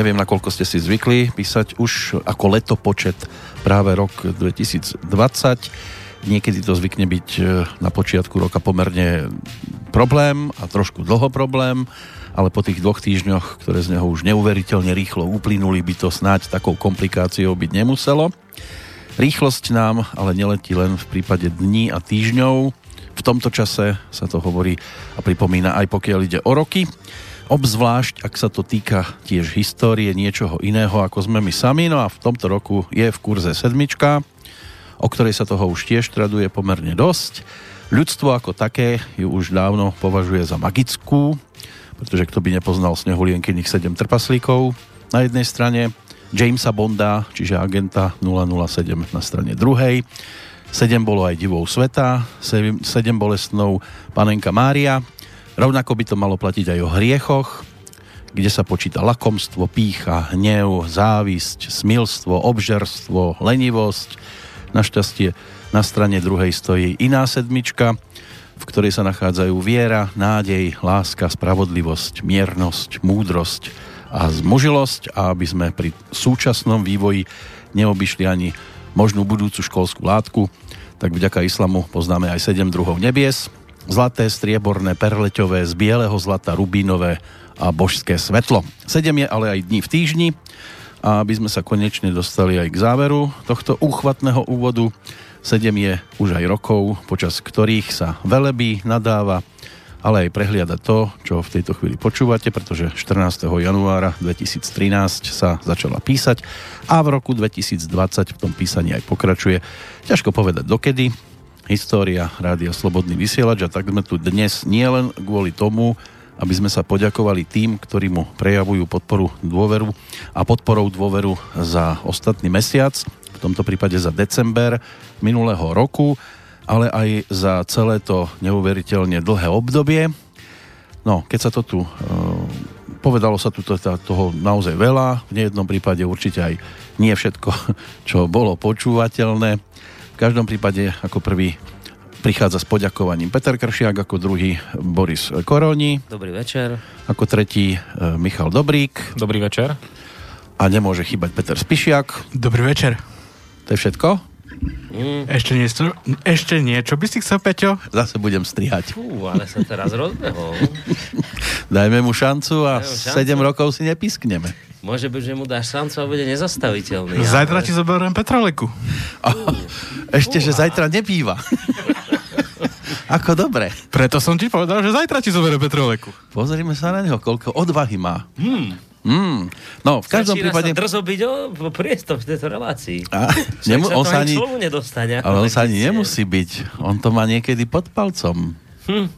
neviem, nakoľko ste si zvykli písať už ako letopočet práve rok 2020. Niekedy to zvykne byť e, na počiatku roka pomerne problém a trošku dlho problém, ale po tých dvoch týždňoch, ktoré z neho už neuveriteľne rýchlo uplynuli, by to snáď takou komplikáciou byť nemuselo. Rýchlosť nám ale neletí len v prípade dní a týždňov. V tomto čase sa to hovorí a pripomína aj pokiaľ ide o roky obzvlášť ak sa to týka tiež histórie niečoho iného ako sme my sami. No a v tomto roku je v kurze sedmička, o ktorej sa toho už tiež traduje pomerne dosť. Ľudstvo ako také ju už dávno považuje za magickú, pretože kto by nepoznal Snehulienkyných 7 trpaslíkov na jednej strane, Jamesa Bonda, čiže agenta 007 na strane druhej, 7 bolo aj divou sveta, 7 bolestnou panenka Mária, Rovnako by to malo platiť aj o hriechoch, kde sa počíta lakomstvo, pícha, hnev, závisť, smilstvo, obžerstvo, lenivosť. Našťastie na strane druhej stojí iná sedmička, v ktorej sa nachádzajú viera, nádej, láska, spravodlivosť, miernosť, múdrosť a zmužilosť a aby sme pri súčasnom vývoji neobyšli ani možnú budúcu školskú látku, tak vďaka islamu poznáme aj 7 druhov nebies, zlaté, strieborné, perleťové, z bieleho zlata, rubínové a božské svetlo. Sedem je ale aj dní v týždni a aby sme sa konečne dostali aj k záveru tohto úchvatného úvodu, sedem je už aj rokov, počas ktorých sa velebí, nadáva, ale aj prehliada to, čo v tejto chvíli počúvate, pretože 14. januára 2013 sa začala písať a v roku 2020 v tom písaní aj pokračuje. Ťažko povedať dokedy, História, Rádio Slobodný vysielač a tak sme tu dnes nielen kvôli tomu, aby sme sa poďakovali tým, ktorí mu prejavujú podporu dôveru a podporou dôveru za ostatný mesiac, v tomto prípade za december minulého roku, ale aj za celé to neuveriteľne dlhé obdobie. No, keď sa to tu... Uh, povedalo sa tu toho naozaj veľa, v nejednom prípade určite aj nie všetko, čo bolo počúvateľné každom prípade ako prvý prichádza s poďakovaním Peter Kršiak, ako druhý Boris Koroni. Dobrý večer. Ako tretí e, Michal Dobrík. Dobrý večer. A nemôže chýbať Peter Spišiak. Dobrý večer. To je všetko? Mm. Ešte, niečo, ešte niečo by si chcel, Peťo? Zase budem strihať. Fú, ale sa teraz rozbehol. Dajme mu šancu a šancu. 7 rokov si nepiskneme. Môže byť, že mu dáš šancu a bude nezastaviteľný. Zajtra ale... ti zoberiem Petroleku. Oh, ešte, že zajtra nebýva. Ako dobre. Preto som ti povedal, že zajtra ti zoberiem Petroleku. Pozrime sa na neho, koľko odvahy má. Hmm. Mm. No, v každom Začína prípade... Začína drzo byť o, priestor v tejto relácii. A, nemu, sa on sa ani, nedostane. Ale on sa ani nemusí byť. On to má niekedy pod palcom. Hm.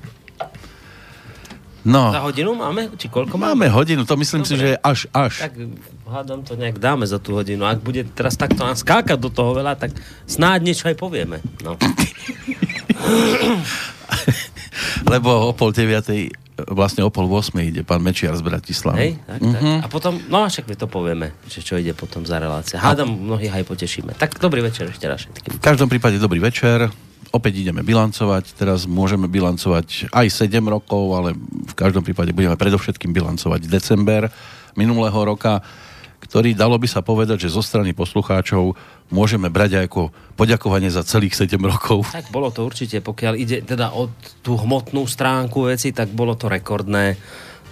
No. Za hodinu máme? Či koľko máme? Máme hodinu, to myslím Dobre. si, že je až, až. Tak hádam to nejak dáme za tú hodinu. Ak bude teraz takto nám skákať do toho veľa, tak snáď niečo aj povieme. No. Lebo o pol deviatej, vlastne o pol osmej ide pán Mečiar z Bratislavy. Hej, tak, mm-hmm. tak. Mhm. A potom, no však my to povieme, že čo ide potom za relácia. Hádam, mnohých aj potešíme. Tak dobrý večer ešte raz všetkým. V každom prípade dobrý večer opäť ideme bilancovať. Teraz môžeme bilancovať aj 7 rokov, ale v každom prípade budeme predovšetkým bilancovať december minulého roka, ktorý dalo by sa povedať, že zo strany poslucháčov môžeme brať aj ako poďakovanie za celých 7 rokov. Tak bolo to určite, pokiaľ ide teda o tú hmotnú stránku veci, tak bolo to rekordné.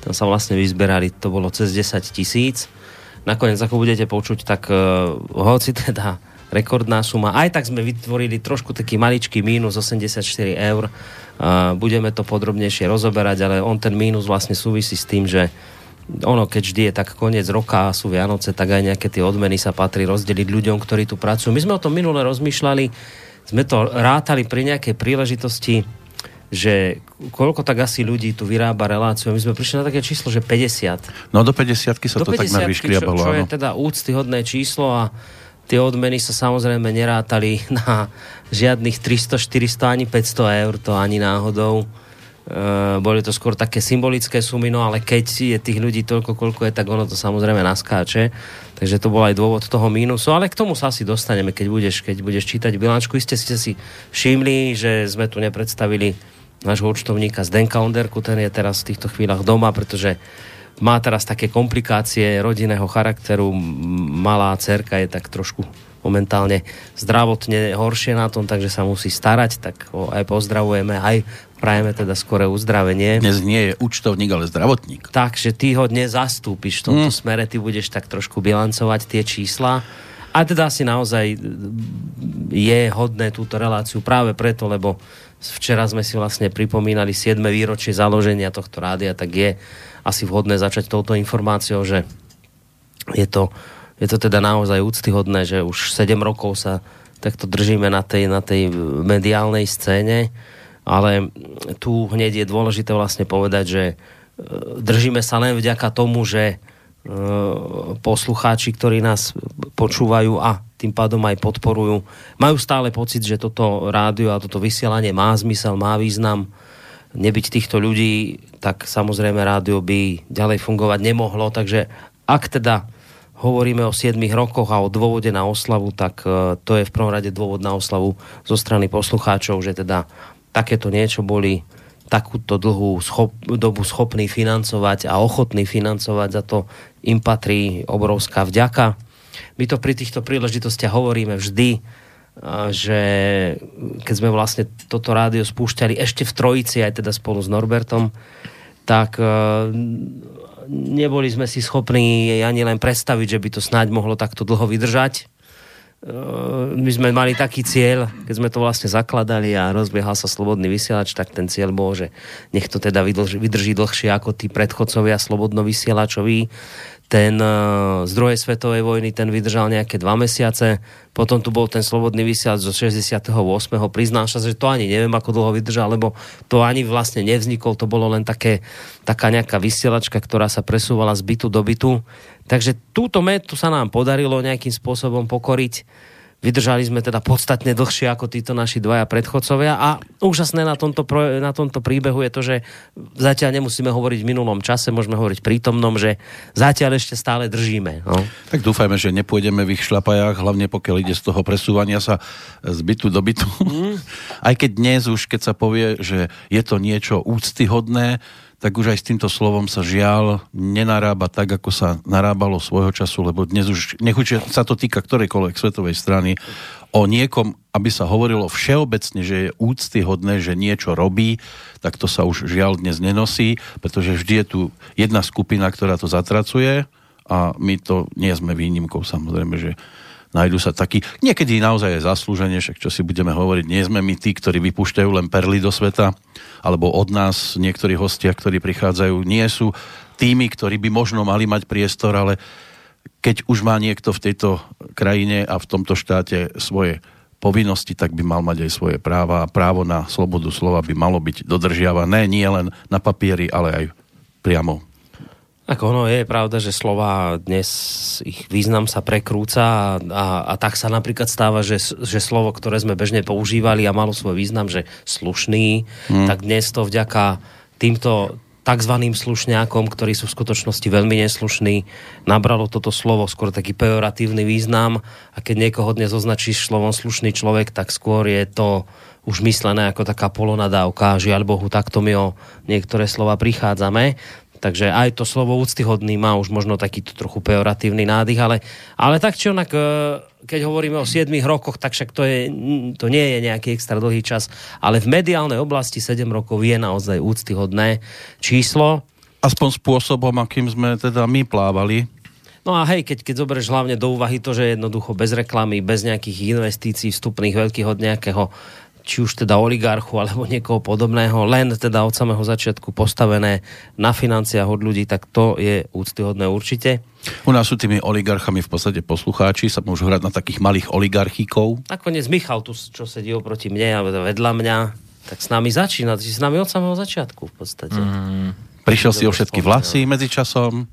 Tam sa vlastne vyzberali, to bolo cez 10 tisíc. Nakoniec, ako budete počuť, tak uh, hoci teda rekordná suma. Aj tak sme vytvorili trošku taký maličký mínus 84 eur. Budeme to podrobnejšie rozoberať, ale on ten mínus vlastne súvisí s tým, že ono, keď vždy je tak koniec roka a sú Vianoce, tak aj nejaké tie odmeny sa patrí rozdeliť ľuďom, ktorí tu pracujú. My sme o tom minule rozmýšľali, sme to rátali pri nejakej príležitosti, že koľko tak asi ľudí tu vyrába reláciu. My sme prišli na také číslo, že 50. No do 50 sa do to 50 takmer vyškriabalo. Čo, čo je teda úctyhodné číslo a Tie odmeny sa samozrejme nerátali na žiadnych 300, 400 ani 500 eur, to ani náhodou. E, boli to skôr také symbolické sumy, no ale keď je tých ľudí toľko, koľko je, tak ono to samozrejme naskáče. Takže to bol aj dôvod toho mínusu, ale k tomu sa asi dostaneme, keď budeš, keď budeš čítať bilančku. Iste ste si všimli, že sme tu nepredstavili nášho účtovníka Zdenka Onderku, ten je teraz v týchto chvíľach doma, pretože má teraz také komplikácie rodinného charakteru. Malá cerka je tak trošku momentálne zdravotne horšie na tom, takže sa musí starať, tak ho aj pozdravujeme, aj prajeme teda skore uzdravenie. Dnes nie je účtovník, ale zdravotník. Takže ty ho dnes zastúpiš v tomto mm. smere, ty budeš tak trošku bilancovať tie čísla. A teda asi naozaj je hodné túto reláciu práve preto, lebo včera sme si vlastne pripomínali 7. výročie založenia tohto rádia, tak je asi vhodné začať touto informáciou, že je to je to teda naozaj úctyhodné, že už 7 rokov sa takto držíme na tej, na tej mediálnej scéne, ale tu hneď je dôležité vlastne povedať, že e, držíme sa len vďaka tomu, že e, poslucháči, ktorí nás počúvajú a tým pádom aj podporujú, majú stále pocit, že toto rádio a toto vysielanie má zmysel, má význam. Nebyť týchto ľudí, tak samozrejme rádio by ďalej fungovať nemohlo, takže ak teda hovoríme o 7 rokoch a o dôvode na oslavu, tak e, to je v prvom rade dôvod na oslavu zo strany poslucháčov, že teda takéto niečo boli takúto dlhú schop, dobu schopní financovať a ochotní financovať, za to im patrí obrovská vďaka. My to pri týchto príležitostiach hovoríme vždy, že keď sme vlastne toto rádio spúšťali ešte v Trojici, aj teda spolu s Norbertom, tak neboli sme si schopní ani len predstaviť, že by to snáď mohlo takto dlho vydržať. My sme mali taký cieľ, keď sme to vlastne zakladali a rozbiehal sa slobodný vysielač, tak ten cieľ bol, že nech to teda vydrží, vydrží dlhšie ako tí predchodcovia slobodno vysielačoví ten eh, z druhej svetovej vojny, ten vydržal nejaké dva mesiace, potom tu bol ten slobodný vysielač zo 68. Priznám sa, že to ani neviem, ako dlho vydržal, lebo to ani vlastne nevznikol, to bolo len také, taká nejaká vysielačka, ktorá sa presúvala z bytu do bytu. Takže túto metu sa nám podarilo nejakým spôsobom pokoriť Vydržali sme teda podstatne dlhšie ako títo naši dvaja predchodcovia a úžasné na tomto, pro, na tomto príbehu je to, že zatiaľ nemusíme hovoriť v minulom čase, môžeme hovoriť prítomnom, že zatiaľ ešte stále držíme. No. Tak dúfajme, že nepôjdeme v ich šlapajách, hlavne pokiaľ ide z toho presúvania sa z bytu do bytu. Mm. Aj keď dnes už, keď sa povie, že je to niečo úctyhodné, tak už aj s týmto slovom sa žiaľ nenarába tak, ako sa narábalo svojho času, lebo dnes už, nech sa to týka ktorejkoľvek svetovej strany, o niekom, aby sa hovorilo všeobecne, že je úctyhodné, že niečo robí, tak to sa už žiaľ dnes nenosí, pretože vždy je tu jedna skupina, ktorá to zatracuje a my to nie sme výnimkou samozrejme, že nájdu sa takí, niekedy naozaj je zaslúženie, však čo si budeme hovoriť, nie sme my tí, ktorí vypúšťajú len perly do sveta, alebo od nás niektorí hostia, ktorí prichádzajú, nie sú tými, ktorí by možno mali mať priestor, ale keď už má niekto v tejto krajine a v tomto štáte svoje povinnosti, tak by mal mať aj svoje práva. A právo na slobodu slova by malo byť dodržiavané nie len na papieri, ale aj priamo ako ono je pravda, že slova dnes, ich význam sa prekrúca a, a, a tak sa napríklad stáva, že, že slovo, ktoré sme bežne používali a malo svoj význam, že slušný, hmm. tak dnes to vďaka týmto tzv. slušňákom, ktorí sú v skutočnosti veľmi neslušní, nabralo toto slovo skôr taký pejoratívny význam a keď niekoho dnes označíš slovom slušný človek, tak skôr je to už myslené ako taká polonadávka. Žiaľ Bohu, takto my o niektoré slova prichádzame. Takže aj to slovo úctyhodný má už možno takýto trochu pejoratívny nádych, ale, ale tak či onak, e, keď hovoríme o 7 rokoch, tak však to, je, to nie je nejaký extra dlhý čas, ale v mediálnej oblasti 7 rokov je naozaj úctyhodné číslo. Aspoň spôsobom, akým sme teda my plávali. No a hej, keď, keď zoberieš hlavne do úvahy to, že jednoducho bez reklamy, bez nejakých investícií vstupných veľkých od nejakého či už teda oligarchu alebo niekoho podobného, len teda od samého začiatku postavené na financiách od ľudí, tak to je úctyhodné určite. U nás sú tými oligarchami v podstate poslucháči, sa môžu hrať na takých malých oligarchíkov. Nakoniec Michal tu, čo sedí oproti mne a vedľa mňa, tak s nami začína, s nami od samého začiatku v podstate. Mm. Prišiel si o všetky vlasy medzičasom?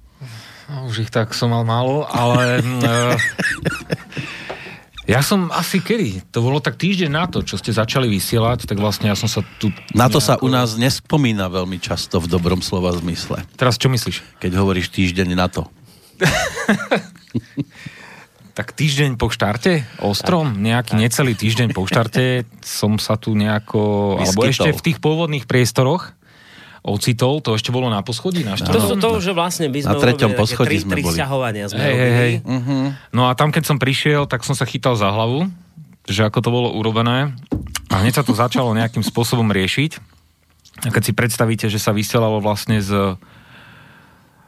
No, už ich tak som mal málo, ale... Ja som asi kedy? To bolo tak týždeň na to, čo ste začali vysielať, tak vlastne ja som sa tu... Na to nejako... sa u nás nespomína veľmi často v dobrom slova zmysle. Teraz čo myslíš? Keď hovoríš týždeň na to. tak týždeň po štarte, ostrom, nejaký necelý týždeň po štarte som sa tu nejako, Vyskytol. alebo ešte v tých pôvodných priestoroch ocitol, to ešte bolo na poschodí na To sú to, že vlastne my sme Na treťom urobili poschodí tri, sme tri boli. sťahovania sme Hej, robili. hej. No a tam, keď som prišiel, tak som sa chytal za hlavu, že ako to bolo urobené. A hneď sa to začalo nejakým spôsobom riešiť. A keď si predstavíte, že sa vysielalo vlastne z...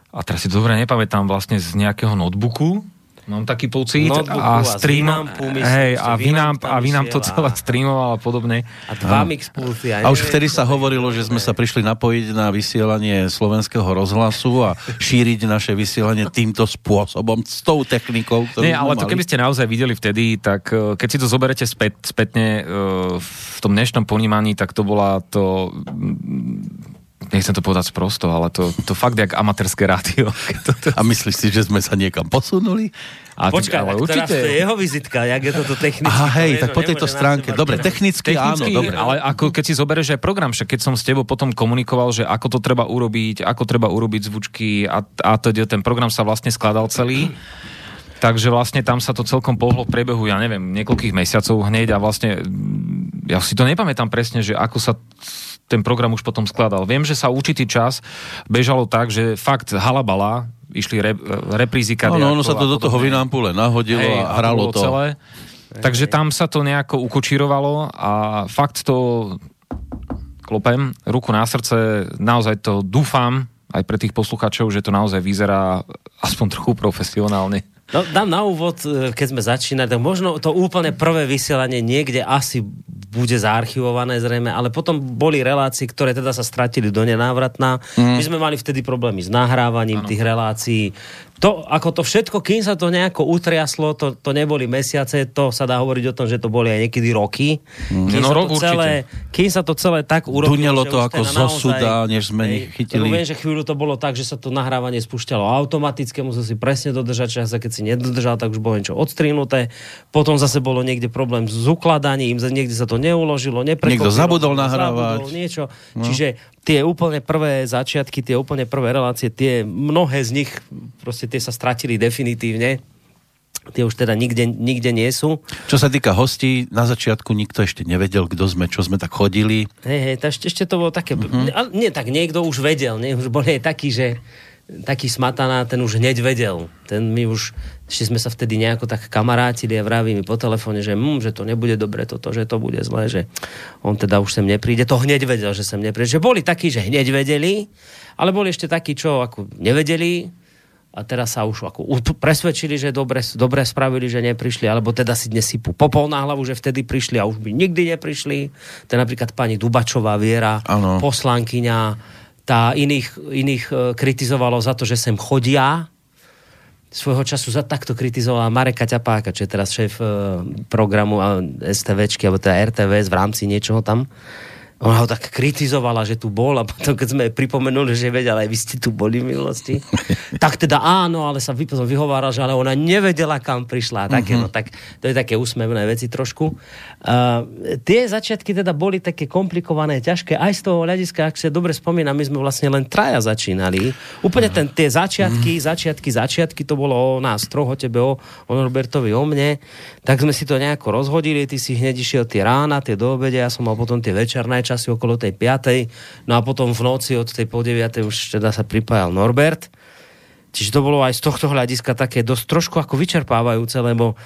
A teraz si to dobre nepamätám, vlastne z nejakého notebooku, Mám taký pocit. Notebooku a a z stream, Winampu, myslím, hej, a tam a Winamp to celé streamoval a podobne. A dva mix pulty. A už vtedy sa hovorilo, že sme sa prišli napojiť na vysielanie slovenského rozhlasu a šíriť naše vysielanie týmto spôsobom, s tou technikou, ktorú Nie, ale to keby ste naozaj videli vtedy, tak eh, keď si to zoberete späť, spätne eh, v tom dnešnom ponímaní, tak to bola to nechcem to povedať sprosto, ale to, to fakt jak amatérske rádio. To- to- A myslíš si, že sme sa niekam posunuli? A Počkaj, ale teraz to je jeho vizitka, jak je toto technicky. Aha, to hej, vieš, tak po tejto stránke. Dobre, kývať. technicky, áno, Technicky, dobre. ale ako keď si zoberieš aj program, však keď som s tebou potom komunikoval, že ako to treba urobiť, ako treba urobiť zvučky a, a teda ten program sa vlastne skladal celý. Takže vlastne tam sa to celkom pohlo v priebehu, ja neviem, niekoľkých mesiacov hneď a vlastne ja si to nepamätám presne, že ako sa ten program už potom skladal. Viem, že sa určitý čas bežalo tak, že fakt halabala, išli re, reprízy Áno, ono kadejako sa to do toho len nahodilo Hej, a hralo to. Celé. Takže tam sa to nejako ukočírovalo a fakt to klopem, ruku na srdce, naozaj to dúfam aj pre tých poslucháčov, že to naozaj vyzerá aspoň trochu profesionálne. No, dám na úvod, e, keď sme začínali, tak možno to úplne prvé vysielanie niekde asi bude zaarchivované zrejme, ale potom boli relácie, ktoré teda sa stratili do nenávratná. Mm. My sme mali vtedy problémy s nahrávaním ano. tých relácií. To, ako to všetko, kým sa to nejako utriaslo, to, to neboli mesiace, to sa dá hovoriť o tom, že to boli aj niekedy roky. Mm. Kým, No, sa rok to celé, kým sa to celé tak urobilo, Dunelo to ako teda zo súda, než sme hej, chytili. Viem, že chvíľu to bolo tak, že sa to nahrávanie spúšťalo automaticky, musel si presne dodržať čas a keď si nedodržal, tak už bolo niečo odstrinuté. Potom zase bolo niekde problém s ukladaním, niekde sa to neuložilo, Niekto zabudol zabudol nahrávať. niečo. No. Čiže tie úplne prvé začiatky, tie úplne prvé relácie, tie mnohé z nich, proste tie sa stratili definitívne. Tie už teda nikde, nikde nie sú. Čo sa týka hostí, na začiatku nikto ešte nevedel, kto sme, čo sme tak chodili. Hej, hej, ešte, ešte to bolo také... Uh-huh. Ale nie, tak niekto už vedel, nie? Už boli aj takí, že taký smataná, ten už hneď vedel. Ten my už, ešte sme sa vtedy nejako tak kamarátili a vraví mi po telefóne, že, mm, že to nebude dobre toto, že to bude zlé, že on teda už sem nepríde. To hneď vedel, že sem nepríde. Že boli takí, že hneď vedeli, ale boli ešte takí, čo ako nevedeli a teraz sa už ako presvedčili, že dobre, dobre spravili, že neprišli, alebo teda si dnes sypú popol na hlavu, že vtedy prišli a už by nikdy neprišli. To je napríklad pani Dubačová Viera, Áno. poslankyňa, tá iných, iných e, kritizovala za to, že sem chodia. Svojho času za takto kritizovala Mareka Ťapáka, čo je teraz šéf e, programu STVčky, alebo teda RTVS v rámci niečoho tam. Ona ho tak kritizovala, že tu bol a potom, keď sme pripomenuli, že vedela, aj vy ste tu boli v minulosti, tak teda áno, ale sa potom vyhováral, že ale ona nevedela, kam prišla. a Také, mm-hmm. no, tak to je také úsmevné veci trošku. Uh, tie začiatky teda boli také komplikované, ťažké. Aj z toho hľadiska, ak si dobre spomínam, my sme vlastne len traja začínali. Úplne ten, tie začiatky, začiatky, začiatky, to bolo o nás troch, o tebe, o, o Norbertovi, o mne. Tak sme si to nejako rozhodili, ty si hneď išiel tie rána, tie do obede, ja som mal potom tie večerné časy okolo tej 5. No a potom v noci od tej po 9. už teda sa pripájal Norbert. Čiže to bolo aj z tohto hľadiska také dosť trošku ako vyčerpávajúce, lebo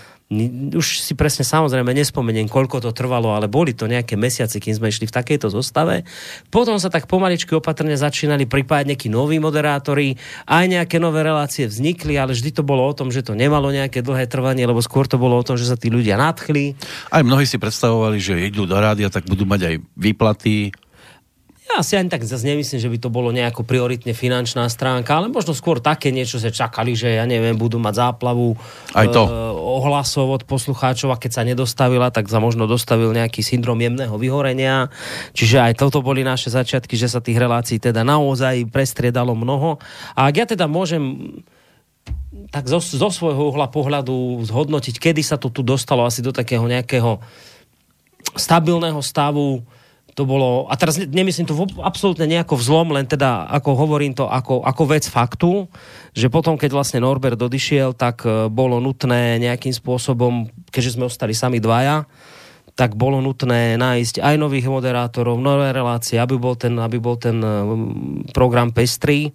už si presne samozrejme nespomeniem, koľko to trvalo, ale boli to nejaké mesiace, kým sme išli v takejto zostave. Potom sa tak pomaličky opatrne začínali pripájať nejakí noví moderátori, aj nejaké nové relácie vznikli, ale vždy to bolo o tom, že to nemalo nejaké dlhé trvanie, lebo skôr to bolo o tom, že sa tí ľudia nadchli. Aj mnohí si predstavovali, že idú do rádia, tak budú mať aj výplaty. Ja si ani tak zase nemyslím, že by to bolo nejako prioritne finančná stránka, ale možno skôr také niečo, že čakali, že ja neviem, budú mať záplavu Aj to. E, ohlasov od poslucháčov a keď sa nedostavila, tak sa možno dostavil nejaký syndrom jemného vyhorenia. Čiže aj toto boli naše začiatky, že sa tých relácií teda naozaj prestriedalo mnoho. A ak ja teda môžem tak zo, zo svojho uhla pohľadu zhodnotiť, kedy sa to tu dostalo asi do takého nejakého stabilného stavu, to bolo, a teraz ne- nemyslím to absolútne nejako vzlom, len teda ako hovorím to ako, ako vec faktu, že potom, keď vlastne Norbert odišiel, tak e, bolo nutné nejakým spôsobom, keďže sme ostali sami dvaja, tak bolo nutné nájsť aj nových moderátorov, nové relácie, aby bol ten, aby bol ten eh, program pestrý.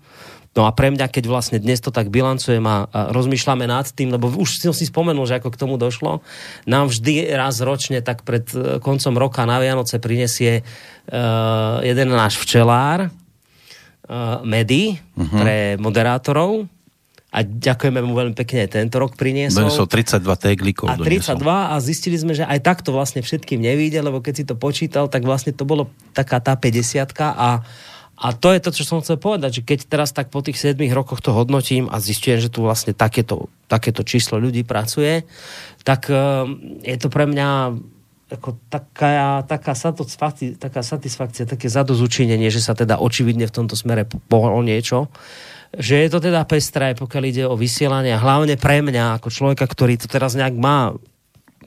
No a pre mňa, keď vlastne dnes to tak bilancujem a, a rozmýšľame nad tým, lebo už som si spomenul, že ako k tomu došlo, nám vždy raz ročne, tak pred eh, koncom roka na Vianoce prinesie uh, jeden náš včelár, uh, Medy, uh-huh. pre moderátorov, a ďakujeme mu veľmi pekne tento rok priniesol. Donesol 32 teglikov. A 32 doniesol. a zistili sme, že aj takto vlastne všetkým nevíde, lebo keď si to počítal, tak vlastne to bolo taká tá 50 a a to je to, čo som chcel povedať, že keď teraz tak po tých 7 rokoch to hodnotím a zistujem, že tu vlastne takéto, takéto číslo ľudí pracuje, tak uh, je to pre mňa ako taká, taká, satisfakcia, taká satisfakcia, také zadozučinenie, že sa teda očividne v tomto smere pohlo niečo. Že je to teda pestré, pokiaľ ide o vysielanie hlavne pre mňa, ako človeka, ktorý to teraz nejak má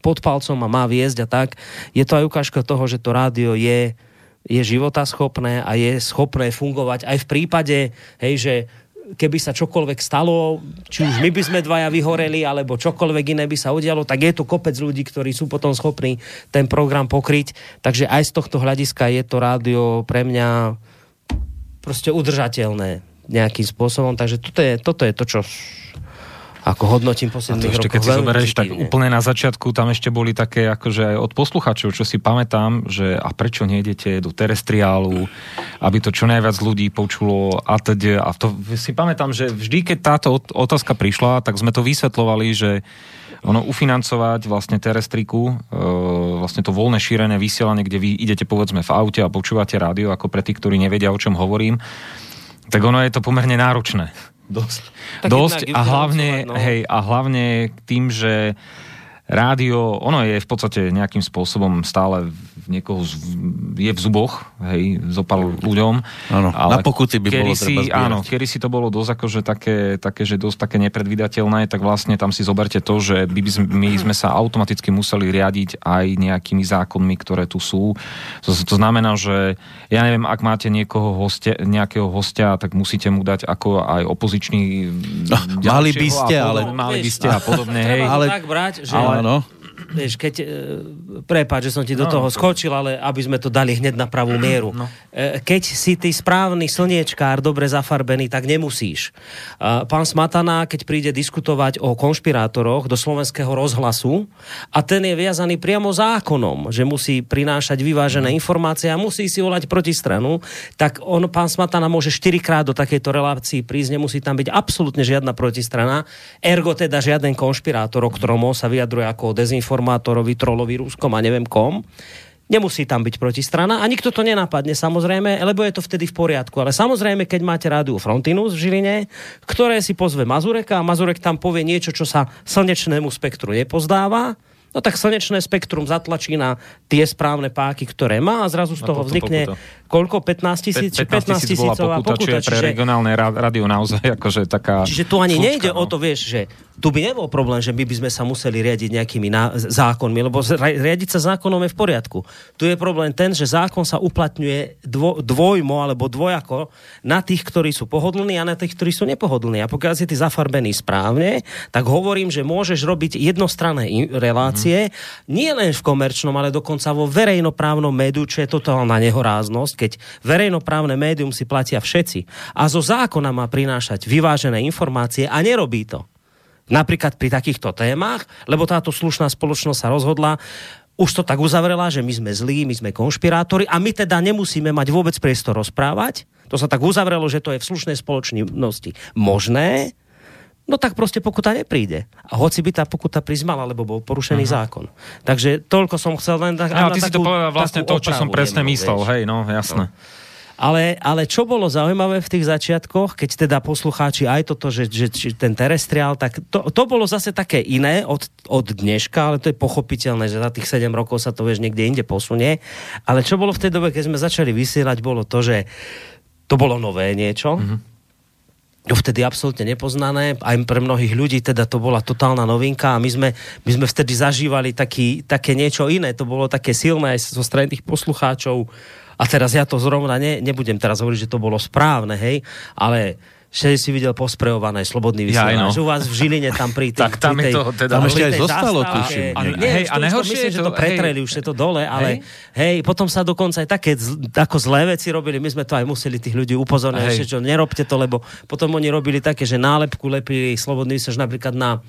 pod palcom a má viesť a tak, je to aj ukážka toho, že to rádio je, je životaschopné a je schopné fungovať aj v prípade, hej, že keby sa čokoľvek stalo, či už my by sme dvaja vyhoreli, alebo čokoľvek iné by sa udialo, tak je tu kopec ľudí, ktorí sú potom schopní ten program pokryť. Takže aj z tohto hľadiska je to rádio pre mňa proste udržateľné nejakým spôsobom. Takže toto je, toto je to, čo ako hodnotím posledných rokov. Keď si zoberieš, tak úplne na začiatku tam ešte boli také akože aj od posluchačov, čo si pamätám, že a prečo nejdete do terestriálu, aby to čo najviac ľudí počulo a teď. A to si pamätám, že vždy, keď táto otázka prišla, tak sme to vysvetlovali, že ono ufinancovať vlastne terestriku, e, vlastne to voľné šírené vysielanie, kde vy idete povedzme v aute a počúvate rádio, ako pre tých, ktorí nevedia, o čom hovorím, tak ono je to pomerne náročné. Dosť. Dosť a hlavne, no. hej, a hlavne tým, že rádio, ono je v podstate nejakým spôsobom stále niekoho z, je v zuboch, hej, zopal ľuďom. Áno, ale na pokuty by bolo si, treba zbierať. Áno, kedy si to bolo dosť akože také, také, že dosť také nepredvydateľné, tak vlastne tam si zoberte to, že by sme, my sme sa automaticky museli riadiť aj nejakými zákonmi, ktoré tu sú. To, to znamená, že ja neviem, ak máte niekoho hostia, nejakého hostia, tak musíte mu dať ako aj opozičný no, mali by ste, ale mali by ste a podobne, hej. Ale, tak brať, že ale, no vieš, keď, e, prepáč, že som ti do no, toho skočil, ale aby sme to dali hneď na pravú mieru. No. E, keď si ty správny slniečkár, dobre zafarbený, tak nemusíš. E, pán Smatana, keď príde diskutovať o konšpirátoroch do slovenského rozhlasu a ten je viazaný priamo zákonom, že musí prinášať vyvážené mm. informácie a musí si volať protistranu, tak on, pán Smatana, môže 4 krát do takejto relácii prísť, nemusí tam byť absolútne žiadna protistrana, ergo teda žiaden konšpirátor, o ktorom sa vyjadruje ako o dezinformácii informátorovi, trolovi, Ruskom a neviem kom. Nemusí tam byť protistrana a nikto to nenapadne samozrejme, lebo je to vtedy v poriadku. Ale samozrejme, keď máte rádiu Frontinus v Žiline, ktoré si pozve Mazureka a Mazurek tam povie niečo, čo sa slnečnému spektru nepozdáva, No tak slnečné spektrum zatlačí na tie správne páky, ktoré má a zrazu z toho vznikne pokuta. koľko? 15 tisíc? 15 tisícová pokuta, pokuta, čiže pre regionálne rádio naozaj akože taká... Čiže tu ani slučka, nejde no. o to, vieš, že tu by nebol problém, že my by sme sa museli riadiť nejakými ná- zákonmi, lebo riadiť sa zákonom je v poriadku. Tu je problém ten, že zákon sa uplatňuje dvo- dvojmo alebo dvojako na tých, ktorí sú pohodlní a na tých, ktorí sú nepohodlní. A pokiaľ si ty zafarbený správne, tak hovorím, že môžeš robiť jednostranné relácie, mm. nie len v komerčnom, ale dokonca vo verejnoprávnom médiu, čo je totálna nehoráznosť, keď verejnoprávne médium si platia všetci. A zo zákona má prinášať vyvážené informácie a nerobí to napríklad pri takýchto témach, lebo táto slušná spoločnosť sa rozhodla, už to tak uzavrela, že my sme zlí, my sme konšpirátori a my teda nemusíme mať vôbec priestor rozprávať. To sa tak uzavrelo, že to je v slušnej spoločnosti možné, no tak proste pokuta nepríde. A hoci by tá pokuta prizmala, lebo bol porušený uh-huh. zákon. Takže toľko som chcel len... Tak, no, ty takú, si to povedal vlastne to, čo som presne myslel, vieš. hej, no, jasné. No. Ale, ale čo bolo zaujímavé v tých začiatkoch, keď teda poslucháči aj toto, že, že, že ten terestriál, tak to, to bolo zase také iné od, od dneška, ale to je pochopiteľné, že za tých 7 rokov sa to vieš niekde inde posunie. Ale čo bolo v tej dobe, keď sme začali vysielať, bolo to, že to bolo nové niečo. Mm-hmm vtedy absolútne nepoznané. Aj pre mnohých ľudí teda to bola totálna novinka a my sme, my sme vtedy zažívali taký, také niečo iné. To bolo také silné aj zo strany tých poslucháčov a teraz ja to zrovna ne, nebudem teraz hovoriť, že to bolo správne, hej, ale že si videl posprejované slobodný vysielač. Ja, no. Že u vás v Žiline tam pri tých... Tak tam pri je to teda- Tam ešte aj tej zostalo, zastávke. tuším. A- Nie, hej, a to- to najhoršie myslím, je že to- to pretreli, už je to dole, ale hej, potom sa dokonca aj také ako zlé veci robili, my sme to aj museli tých ľudí upozorniť, Hej. že čo, nerobte to, lebo potom oni robili také, že nálepku lepili slobodný vysielač napríklad na,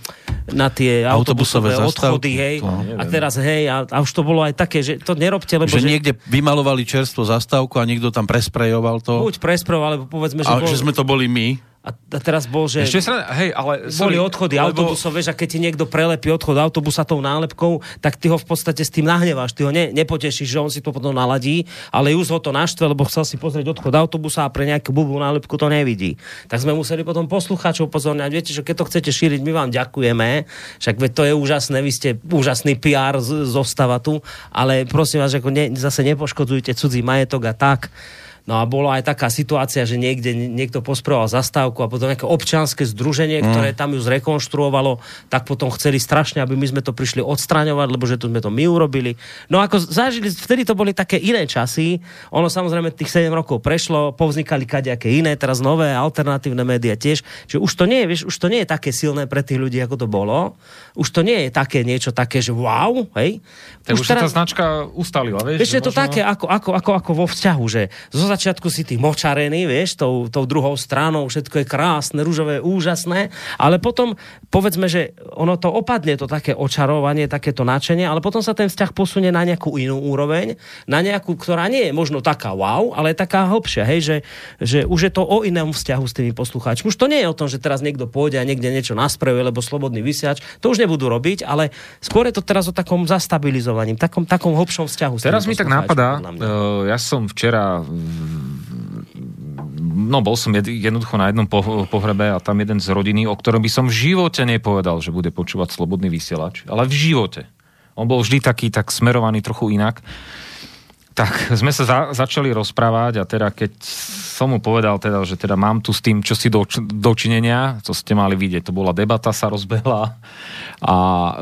na tie Autobusové autobusové zastávky. odchody, hej. To A teraz, hej, a, a už to bolo aj také, že to nerobte, lebo Že že, niekde vymalovali čerstvo zastávku a niekto tam presprejoval to. buď presprov, alebo povedzme, že, A bol, že sme to boli my. A, teraz bol, že... Ešte sa, hej, ale... boli odchody lebo- autobusov, vieš, a keď ti niekto prelepí odchod autobusa tou nálepkou, tak ty ho v podstate s tým nahneváš, ty ho ne, nepotešíš, že on si to potom naladí, ale už ho to naštve, lebo chcel si pozrieť odchod autobusa a pre nejakú blbú nálepku to nevidí. Tak sme museli potom poslucháčov pozorňať, viete, že keď to chcete šíriť, my vám ďakujeme, však veď to je úžasné, vy ste úžasný PR zostava tu, ale prosím vás, ako ne, zase nepoškodzujte cudzí majetok a tak. No a bolo aj taká situácia, že niekde niekto posproval zastávku a potom nejaké občianske združenie, ktoré tam ju zrekonštruovalo, tak potom chceli strašne, aby my sme to prišli odstraňovať, lebo že tu sme to my urobili. No ako zažili, vtedy to boli také iné časy, ono samozrejme tých 7 rokov prešlo, povznikali kadejaké iné, teraz nové alternatívne médiá tiež, že už to nie je, vieš, už to nie je také silné pre tých ľudí, ako to bolo. Už to nie je také niečo také, že wow, hej. Tak už, sa tá značka ustalila, vieš? Vieš, je to možno- také ako, ako, ako, ako vo vzťahu, že zo začiatku si ty močarený, vieš, tou, tou druhou stranou, všetko je krásne, rúžové, úžasné, ale potom, povedzme, že ono to opadne, to také očarovanie, takéto nadšenie, ale potom sa ten vzťah posunie na nejakú inú úroveň, na nejakú, ktorá nie je možno taká wow, ale je taká hlbšia, hej, že, že už je to o inom vzťahu s tými poslucháčmi. Už to nie je o tom, že teraz niekto pôjde a niekde niečo naspravuje, lebo slobodný vysiač, to už nebudú robiť, ale skôr je to teraz o takom zastabilizovaním, takom, takom hlbšom vzťahu. s Teraz mi tak napadá, uh, ja som včera no bol som jed, jednoducho na jednom po, pohrebe a tam jeden z rodiny, o ktorom by som v živote nepovedal, že bude počúvať slobodný vysielač, ale v živote. On bol vždy taký tak smerovaný trochu inak. Tak sme sa za, začali rozprávať a teda keď som mu povedal teda, že teda mám tu s tým čo si do, dočinenia, to ste mali vidieť, to bola debata, sa rozbehla. A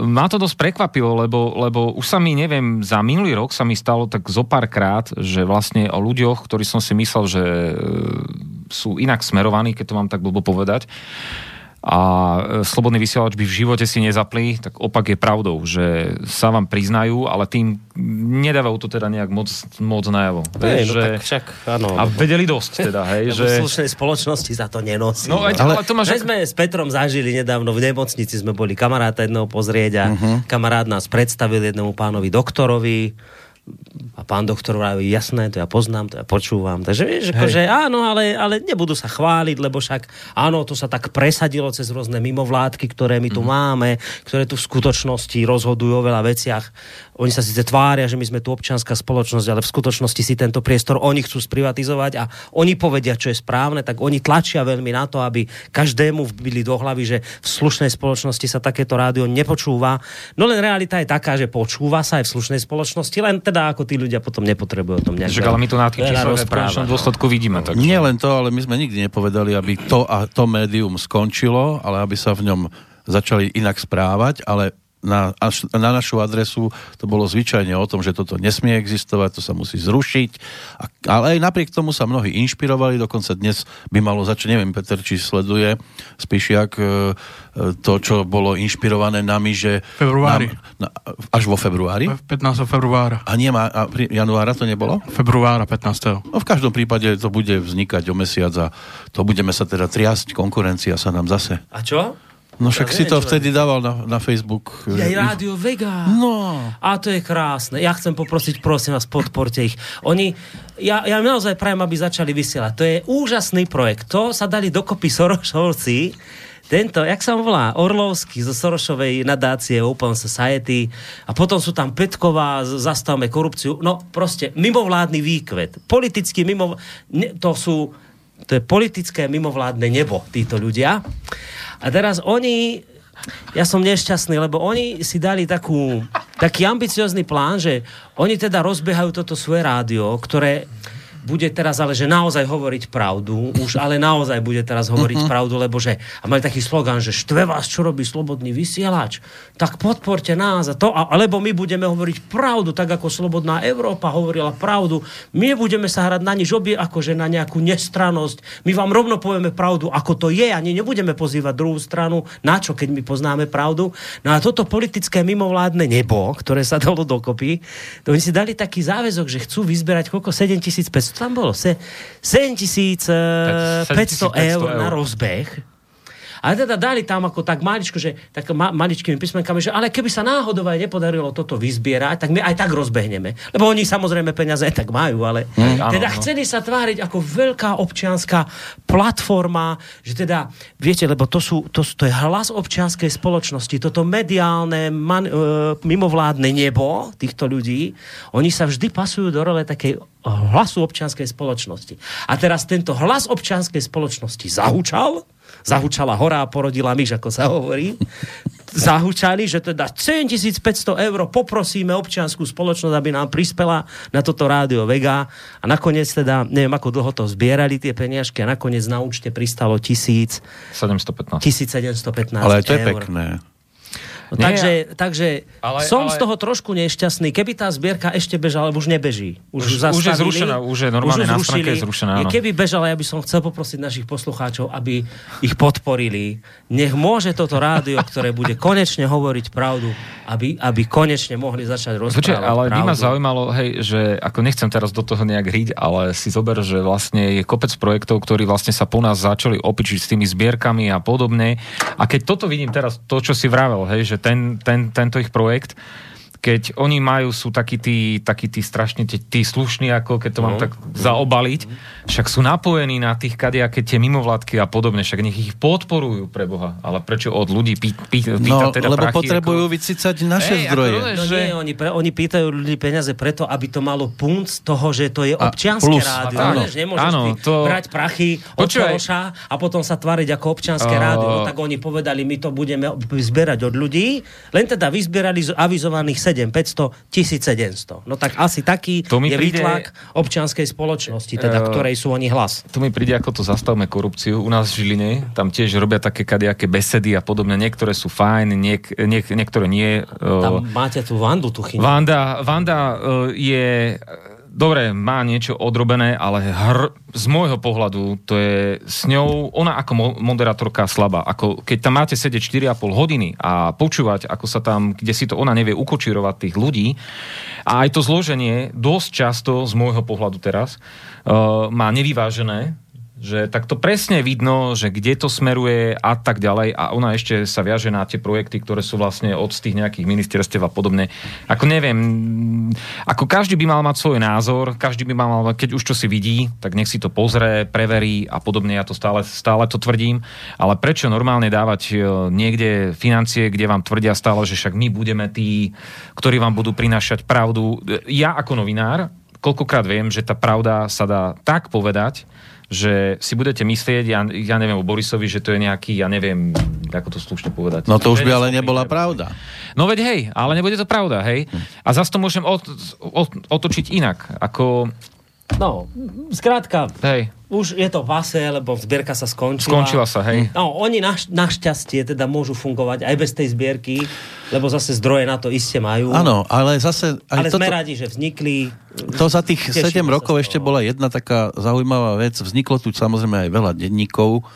ma to dosť prekvapilo, lebo, lebo už sa mi, neviem, za minulý rok sa mi stalo tak zo pár krát, že vlastne o ľuďoch, ktorí som si myslel, že e, sú inak smerovaní, keď to mám tak blbo povedať, a e, slobodný vysielač by v živote si nezapli, tak opak je pravdou, že sa vám priznajú, ale tým nedávajú to teda nejak moc, moc najavo. Hej, no že... tak však, áno. A vedeli dosť teda, hej, že... v slušnej spoločnosti sa to nenosí. No, ale, Ale- ale to máš... Sme s Petrom zažili nedávno v nemocnici, sme boli kamaráta jedného pozrieť a uh-huh. kamarát nás predstavil jednému pánovi doktorovi pán doktor vraví, jasné, to ja poznám, to ja počúvam. Takže vieš, akože áno, ale, ale nebudú sa chváliť, lebo však áno, to sa tak presadilo cez rôzne mimovládky, ktoré my tu Mhm. máme, ktoré tu v skutočnosti rozhodujú o veľa veciach. Oni sa síce tvária, že my sme tu občianská spoločnosť, ale v skutočnosti si tento priestor oni chcú sprivatizovať a oni povedia, čo je správne, tak oni tlačia veľmi na to, aby každému vbili do hlavy, že v slušnej spoločnosti sa takéto rádio nepočúva. No len realita je taká, že počúva sa aj v slušnej spoločnosti, len teda ako tí ľudia potom nepotrebujú o tom nejak Že, ale my to na tých číslach v konečnom no. dôsledku vidíme. Takže... Nie len to, ale my sme nikdy nepovedali, aby to a to médium skončilo, ale aby sa v ňom začali inak správať, ale na, až, na našu adresu to bolo zvyčajne o tom, že toto nesmie existovať, to sa musí zrušiť. A, ale aj napriek tomu sa mnohí inšpirovali, dokonca dnes by malo začať, neviem, Peter, či sleduje Spíšiak e, e, to, čo bolo inšpirované nami, že... Februári. Nám, na, až vo februári? 15. februára. A nie, má- a pri januára to nebolo? Februára 15. No v každom prípade to bude vznikať o mesiac a to budeme sa teda triasť, konkurencia sa nám zase. A čo? No však Ja si neviem, to vtedy dával na, na Facebook. Je aj Rádio Vega. No. A to je krásne. Ja chcem poprosiť, prosím vás, podporte ich. Oni, ja, ja naozaj prajem, aby začali vysielať. To je úžasný projekt. To sa dali dokopy Sorošovci. Tento, jak sa on volá? Orlovský zo Sorošovej nadácie Open Society. A potom sú tam Petková, zastavme korupciu. No proste mimovládny výkvet. Politický mimo... Ne, to sú... To je politické mimovládne nebo, títo ľudia. A teraz oni ja som nešťastný, lebo oni si dali takú, taký ambiciózny plán, že oni teda rozbiehajú toto svoje rádio, ktoré bude teraz ale, že naozaj hovoriť pravdu, už ale naozaj bude teraz hovoriť Mhm. pravdu, lebo že, a mali taký slogan, že štve vás, čo robí slobodný vysielač, tak podporte nás a to, alebo my budeme hovoriť pravdu, tak ako Slobodná Európa hovorila pravdu. My budeme sa hrať na nič obie, akože na nejakú nestranosť. My vám rovno povieme pravdu, ako to je, ani nebudeme pozývať druhú stranu. Na čo, keď my poznáme pravdu? No a toto politické mimovládne nebo, ktoré sa dalo dokopy, to oni si dali taký záväzok, že chcú vyzberať koľko? 7500 tam bolo? Se, 7500 7500 eur eur. na rozbeh. Ale teda dali tam ako tak maličko, že tak ma, maličkými písmenkami, že ale keby sa náhodou aj nepodarilo toto vyzbierať, tak my aj tak rozbehneme. Lebo oni samozrejme peniaze aj tak majú, ale áno, teda no. chceli sa tváriť ako veľká občianská platforma, že teda, viete, lebo to, sú, to, to je hlas občianskej spoločnosti, toto mediálne, man, e, mimovládne nebo týchto ľudí, oni sa vždy pasujú do role takej hlasu občianskej spoločnosti. A teraz tento hlas občianskej spoločnosti zahučal, zahučala hora a porodila myš, ako sa hovorí. Zahučali, že teda 7500 eur poprosíme občianskú spoločnosť, aby nám prispela na toto rádio Vega a nakoniec teda, neviem ako dlho to zbierali tie peniažky a nakoniec na účte pristalo 1000, 715. 1715 Ale to je eur. pekné. No, Nie, takže, takže ale- som ale- z toho trošku nešťastný. Keby tá zbierka ešte bežala, ale už nebeží. Už- ju už je zrušená, už je normálne ju na stránke je zrušená, áno. Keby bežala, ja by som chcel poprosiť našich poslucháčov, aby ich podporili. Nech môže toto rádio, ktoré bude konečne hovoriť pravdu, aby, aby konečne mohli začať rozprávať Počkaj, ale by ma pravdu. zaujímalo, hej, že ako nechcem teraz do toho nejak hriť, ale si zober, že vlastne je kopec projektov, ktorí vlastne sa po nás začali opičiť s tými zbierkami a podobne. A keď toto vidím teraz, to, čo si vravel, hej, že ten, ten, tento ich projekt, keď oni majú, sú takí tí, takí tí strašne tí, tí slušní, ako keď to mám No. tak zaobaliť, však sú napojení na tých kadejaké tie mimovládky a podobne, však nech ich podporujú pre Boha. Ale prečo od ľudí pý, pý, pýtať No, teda lebo prachy, potrebujú ako... vycicať naše ako zdroje. rozumiem, No že- nie, oni, pre, oni pýtajú ľudí peniaze preto, aby to malo punc toho, že to je občianske plus, rádio. áno. Vieš, nemôžeš Áno, to- brať prachy od. Soroša a potom sa tvariť ako občianske Uh, rádio. No tak oni povedali, my to budeme zbierať od ľudí, len teda vyzbierali z avizovaných 7500, 1700. No tak asi taký To je príde- výtlak občianskej spoločnosti, teda Uh, ktorej sú oni hlas. Tu mi príde, ako to zastavme korupciu. U nás v Žiline, tam tiež robia také kadejaké besedy a podobne. Niektoré sú fajn, niek, niek, niektoré nie. Tam Uh, máte tú Vandu Tuchyňu. Vanda, Vanda uh, je... Dobre, má niečo odrobené, ale hr, z môjho pohľadu to je s ňou, ona ako mo- moderátorka slabá. Ako, keď tam máte sedieť 4,5 hodiny a počúvať, ako sa tam, kde si to ona nevie ukočírovať tých ľudí, a aj to zloženie dosť často z môjho pohľadu teraz uh, má nevyvážené, že tak to presne vidno, že kde to smeruje a tak ďalej a ona ešte sa viaže na tie projekty, ktoré sú vlastne od tých nejakých ministerstiev a podobne. Ako neviem, ako každý by mal mať svoj názor, každý by mal, keď už čo si vidí, tak nech si to pozrie, preverí a podobne, ja to stále, stále to tvrdím, ale prečo normálne dávať e, niekde financie, kde vám tvrdia stále, že však my budeme tí, ktorí vám budú prinášať pravdu. Ja ako novinár, koľkokrát viem, že tá pravda sa dá tak povedať, že si budete myslieť, ja, ja neviem o Borisovi, že to je nejaký, ja neviem, ako to slušne povedať. No to už by ale nebola pravda. No veď hej, ale nebude to pravda, hej. A zase to môžem od, od, otočiť inak. Ako, No, skrátka, hej, už je to pase, lebo zbierka sa skončila. skončila sa, hej. No, oni naš, našťastie teda môžu fungovať aj bez tej zbierky, lebo zase zdroje na to iste majú. Áno, ale zase... Aj Ale toto, sme radi, že vznikli. to za tých Tešíme 7 sa rokov ešte bola jedna taká zaujímavá vec. Vzniklo tu samozrejme aj veľa denníkov,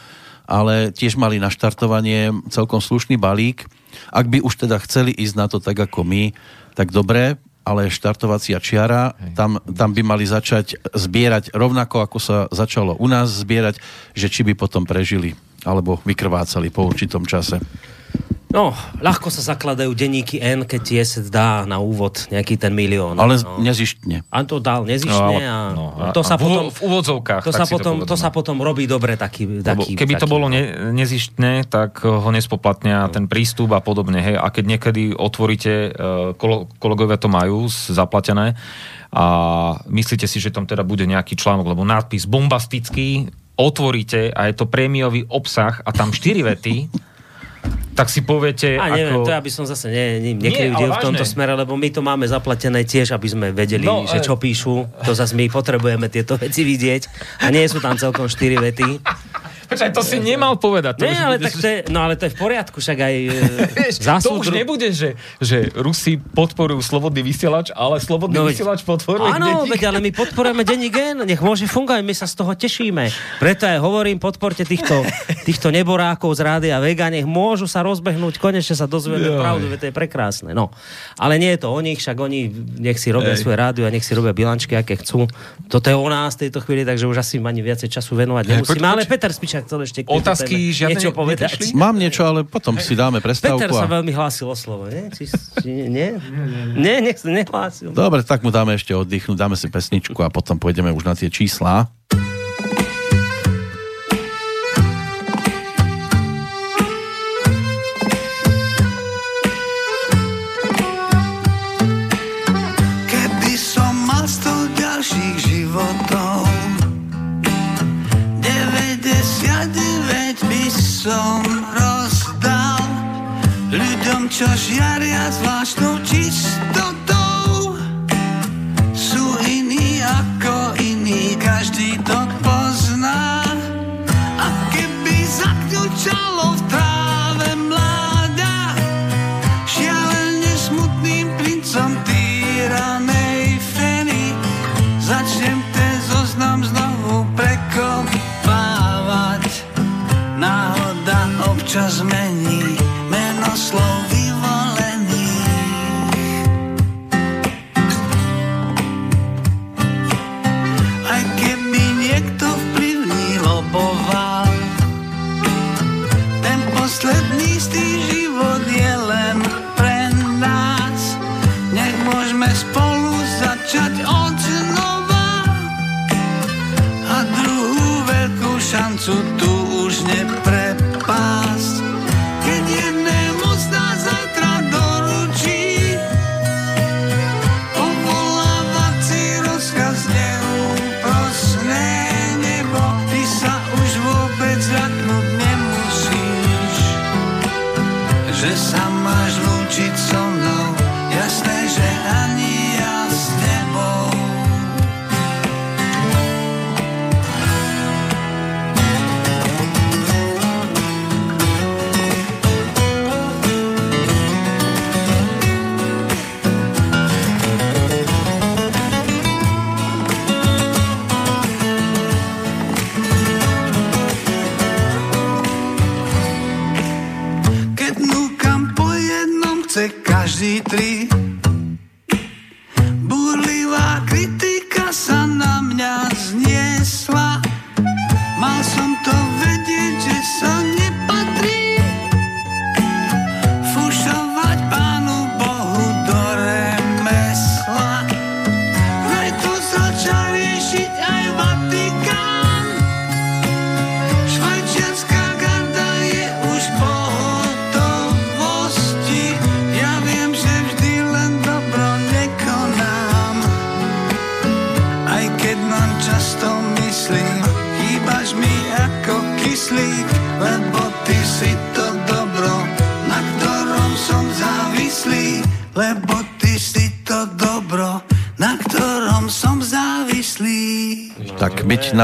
ale tiež mali na štartovanie celkom slušný balík. Ak by už teda chceli ísť na to tak ako my, tak dobre, ale štartovacia čiara, tam, tam by mali začať zbierať rovnako, ako sa začalo u nás zbierať, že či by potom prežili alebo vykrvácali po určitom čase. No, ľahko sa zakladajú denníky N, keď TS dá na úvod nejaký ten milión. Ale no. nezištne. A to dal nezištne a, no, to sa v, potom... v úvodzovkách. To sa, potom, to, povedzme. sa potom robí dobre taký... Taký keby to taký, bolo ne, nezištné, tak ho nespoplatnia ten prístup a podobne. Hej. A keď niekedy otvoríte, eh, kolo, kolegovia to majú zaplatené a myslíte si, že tam teda bude nejaký článok, lebo nápis bombastický, otvoríte a je to prémiový obsah a tam štyri vety, tak si poviete... A neviem, ako... to ja by som zase ne, ne, ale v tomto vážne. smere, lebo my to máme zaplatené tiež, aby sme vedeli, No, že e- čo píšu. To zase my potrebujeme tieto veci vidieť. A nie sú tam celkom 4 vety. Počkaj, to si nemal povedať. To Nie, ale, bude, tak to je, no ale to je v poriadku, však aj e, Vieš, to už nebude, že, že Rusi podporujú slobodný vysielač, ale slobodný No vysielač podporuje Áno, veď, ale my podporujeme denní gen, nech môže fungovať, my sa z toho tešíme. Preto aj hovorím, podporte týchto, týchto neborákov z rádia Vega, nech môžu sa rozbehnúť, konečne sa dozvieme Joj. pravdu, veď to je prekrásne. No. Ale nie je to o nich, však oni nech si robia Ej. svoje rádio a nech si robia bilančky, aké chcú. Toto je o nás v tejto chvíli, takže už asi ani viacej času venovať Ej, nemusíme. poď- ale Peter Spičák chcel ešte Otázky žiadne niečo povedať. neprišli? Mám niečo, ale potom si dáme prestávku. Peter sa veľmi hlásil o slovo, nie? Či, či, nie? Nie, nech sa nehlásil. Dobre, tak mu dáme ešte oddychnúť, dáme si pesničku a potom pôjdeme už na tie čísla. Čo žiaria zvláštnou čistotou chce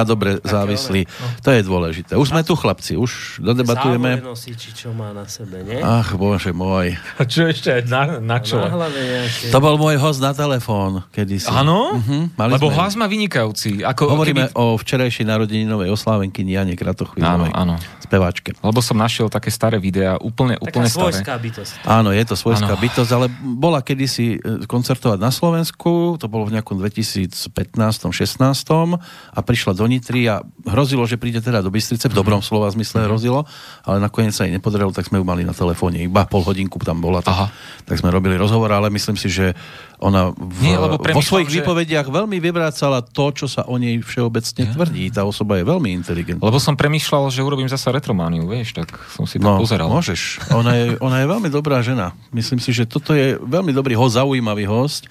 na dobre závislí, to je dôležité. Už sme tu chlapci, už dodebatujeme. Závoj nosí, či čo má na sebe, nie? Ach, bože môj. A čo ešte na, na čo? Na hlave nejaké. To bol môj host na telefón kedysi. Áno? Mhm, Lebo sme- hlas má vynikajúci. Ako, Hovoríme keby... o včerajšej narodeninovej oslávenkyni Jane Kratochvíľovej. Áno, áno. Speváčke. Lebo som našiel také staré videá, úplne, Taká úplne staré. svojská bytosť. Áno, je to svojská Áno. bytosť, ale bola kedysi e, koncertovať na Slovensku, to bolo v nejakom 2015-16 a prišla do Nitry a hrozilo, že príde teda do Bystrice, v dobrom slova zmysle hrozilo, ale nakoniec sa jej nepodarilo, tak sme ju mali na telefóne, iba pol hodinku tam bola, tak, Aha. tak sme robili rozhovor, ale myslím si, že ona v, Nie, lebo vo svojich že- výpovediach veľmi vyvracala to, čo sa o nej všeobecne tvrdí. Tá osoba je veľmi inteligentná. Lebo som premýšľal, že urobím zasa retromániu, vieš, tak som si to No, pozeral. môžeš. Ona je, ona je veľmi dobrá žena. Myslím si, že toto je veľmi dobrý host, zaujímavý host.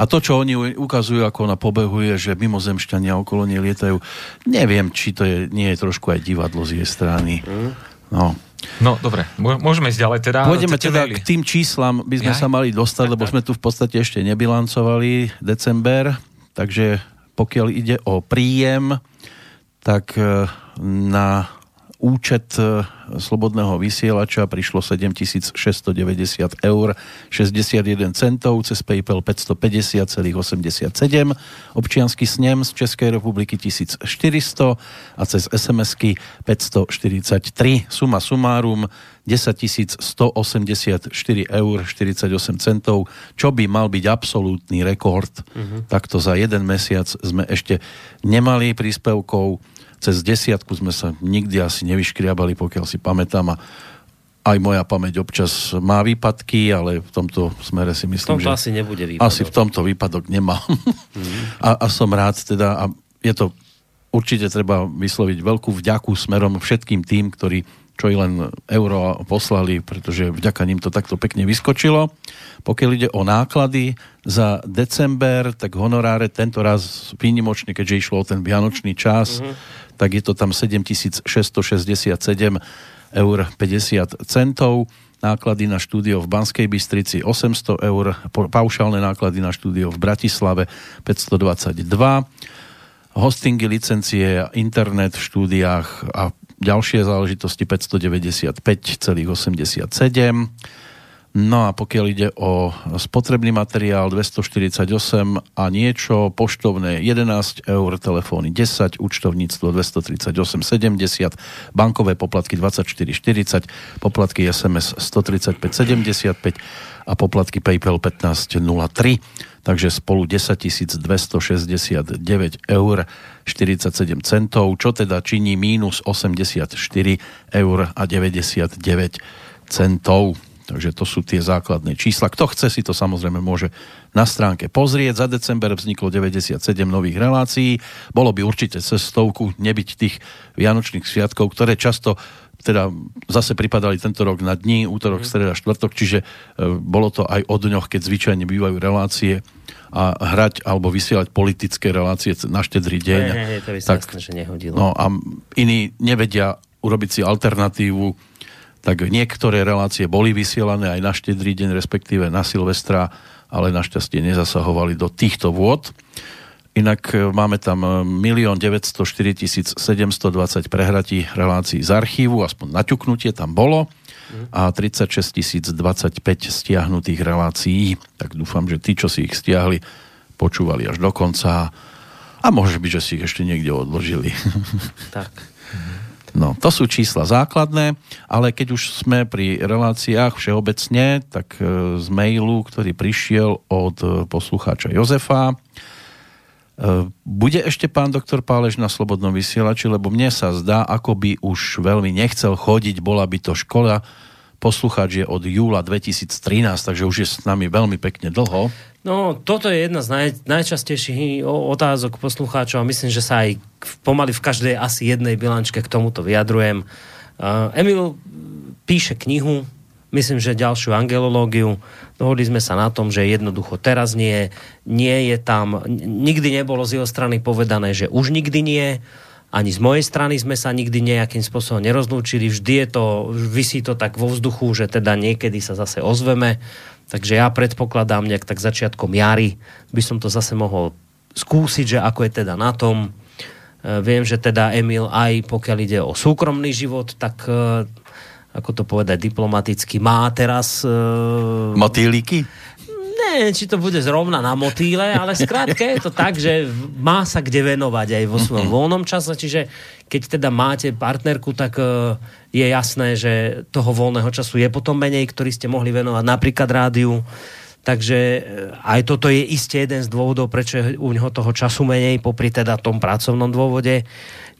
A to, čo oni ukazujú, ako ona pobehuje, že mimozemšťania okolo nej lietajú, neviem, či to je, nie je trošku aj divadlo z jej strany. No. No, dobre, Mô- môžeme ísť ďalej teda. Pôjdeme teda k tým číslam, by sme Jaj. sa mali dostať, lebo sme tu v podstate ešte nebilancovali december, takže pokiaľ ide o príjem, tak e, na účet e, slobodného vysielača prišlo 7690 eur 61 centov, cez PayPal 550,87, občiansky snem z Českej republiky 1400 a cez SMS-ky 543. Suma sumárum 10 184 eur 48 centov, čo by mal byť absolútny rekord. Uh-huh. Takto za jeden mesiac sme ešte nemali príspevkov cez desiatku sme sa nikdy asi nevyškriabali, pokiaľ si pamätám a aj moja pamäť občas má výpadky, ale v tomto smere si V myslím, tomto že asi nebude výpadok. asi v tomto výpadok nemám. a, a som rád teda, a je to určite treba vysloviť veľkú vďaku smerom všetkým tým, ktorí čo i len euro poslali, pretože vďaka ním to takto pekne vyskočilo. Pokiaľ ide o náklady za december, tak honoráre tento raz výnimočne, keďže išlo o ten vianočný čas, mm-hmm. tak je to tam 7667 eur 50 centov náklady na štúdio v Banskej Bystrici 800 eur, paušálne náklady na štúdio v Bratislave 522, hostingy, licencie, internet v štúdiách a ďalšie záležitosti 595,87. No a pokiaľ ide o spotrebný materiál 248 a niečo, poštovné 11 eur, telefóny 10, účtovníctvo 238,70, bankové poplatky 24,40, poplatky SMS 135,75 a poplatky PayPal 15,03. Takže spolu 10 269 eur 47 centov, čo teda činí mínus 84 eur a 99 centov. Takže to sú tie základné čísla. Kto chce, si to samozrejme môže na stránke pozrieť. Za december vzniklo 97 nových relácií. Bolo by určite cez stovku nebyť tých vianočných sviatkov, ktoré často teda zase pripadali tento rok na dní, útorok, streda, štvrtok, čiže e, bolo to aj o dňoch, keď zvyčajne bývajú relácie a hrať alebo vysielať politické relácie na štedrý deň. Hej, hej, to by sa tak, jasné, že nehodilo. No a iní nevedia urobiť si alternatívu, tak niektoré relácie boli vysielané aj na štedrý deň, respektíve na Silvestra, ale našťastie nezasahovali do týchto vôd. Inak e, máme tam 1 904 720 prehratí relácií z archívu, aspoň naťuknutie tam bolo a 36 025 stiahnutých relácií. Tak dúfam, že tí, čo si ich stiahli, počúvali až do konca a môže byť, že si ich ešte niekde odložili. Tak. No, to sú čísla základné, ale keď už sme pri reláciách všeobecne, tak e, z mailu, ktorý prišiel od e, poslucháča Jozefa, e, bude ešte pán doktor Pálež na Slobodnom vysielači, lebo mne sa zdá, ako by už veľmi nechcel chodiť, bola by to škoda. Poslucháč je od júla 2013, takže už je s nami veľmi pekne dlho. No, toto je jedna z naj, najčastejších otázok poslucháčov a myslím, že sa aj v- pomaly v každej asi jednej bilančke k tomuto vyjadrujem. Uh, Emil píše knihu, myslím, že ďalšiu angelológiu. Dohodli sme sa na tom, že jednoducho teraz nie, nie je tam, nikdy nebolo z jeho strany povedané, že už nikdy nie, ani z mojej strany sme sa nikdy nejakým spôsobom nerozlúčili, vždy je to, vysí to tak vo vzduchu, že teda niekedy sa zase ozveme, takže ja predpokladám nejak tak začiatkom jary by som to zase mohol skúsiť, že ako je teda na tom. E, Viem, že teda Emil aj pokiaľ ide o súkromný život, tak e, ako to povedať diplomaticky, má teraz e, Motýliky? Neviem, či to bude zrovna na motýle, ale skrátka je to tak, že má sa kde venovať aj vo svojom voľnom čase, čiže keď teda máte partnerku, tak e, je jasné, že toho voľného času je potom menej, ktorý ste mohli venovať napríklad rádiu. Takže e, aj toto je iste jeden z dôvodov, prečo je u neho toho času menej, popri teda tom pracovnom dôvode.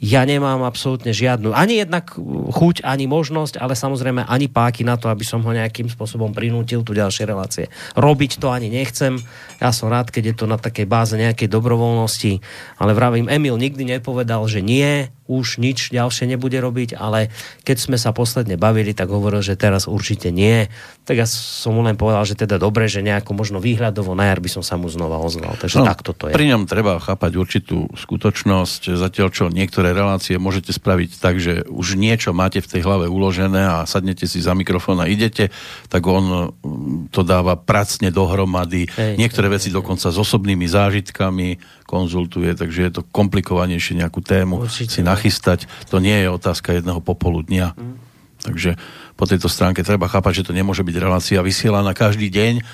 Ja nemám absolútne žiadnu, ani jednak chuť, ani možnosť, ale samozrejme ani páky na to, aby som ho nejakým spôsobom prinútil tu ďalšie relácie. Robiť to ani nechcem. Ja som rád, keď je to na takej báze nejakej dobrovoľnosti, ale vravím, Emil nikdy nepovedal, že nie, už nič ďalšie nebude robiť, ale keď sme sa posledne bavili, tak hovoril, že teraz určite nie. Tak ja som mu len povedal, že teda dobre, že nejako možno výhľadovo na jar by som sa mu znova ozval. Takže no, takto to je. Pri ňom treba chápať určitú skutočnosť, zatiaľ čo niektoré relácie môžete spraviť tak, že už niečo máte v tej hlave uložené a sadnete si za mikrofón a idete, tak on mm, to dáva pracne dohromady. Hej, niektoré hej, veci hej, dokonca s osobnými zážitkami konzultuje, takže je to komplikovanejšie nejakú tému Určite. si nachystať. To nie je otázka jedného popoludnia. Mm. Takže po tejto stránke treba chápať, že to nemôže byť relácia vysielaná každý deň,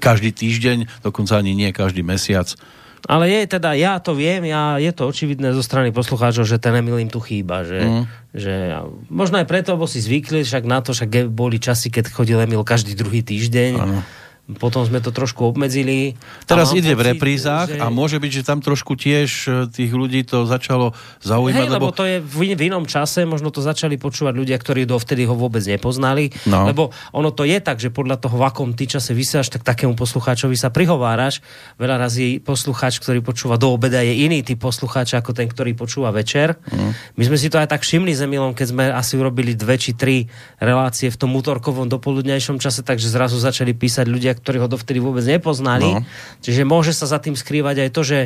každý týždeň, dokonca ani nie každý mesiac. Ale je teda, ja to viem, ja, je to očividné zo strany poslucháčov, že ten Emil im tu chýba. Že, mm. že, možno aj preto, lebo si zvykli však na to, však boli časy, keď chodil Emil každý druhý týždeň. Ano potom sme to trošku obmedzili. Teraz ide pocit, v reprízach že... a môže byť, že tam trošku tiež e, tých ľudí to začalo zaujímať. Hej, lebo... lebo to je v, v inom čase, možno to začali počúvať ľudia, ktorí dovtedy ho vôbec nepoznali. No. Lebo ono to je tak, že podľa toho, v akom ty čase vysiaš, tak takému poslucháčovi sa prihováraš. Veľa razy poslucháč, ktorý počúva do obeda, je iný typ poslucháča ako ten, ktorý počúva večer. Mm. My sme si to aj tak všimli s Emilom, keď sme asi urobili dve či tri relácie v tom útorkovom dopoludnejšom čase, takže zrazu začali písať ľudia, ktorí ho dovtedy vôbec nepoznali. No. Čiže môže sa za tým skrývať aj to, že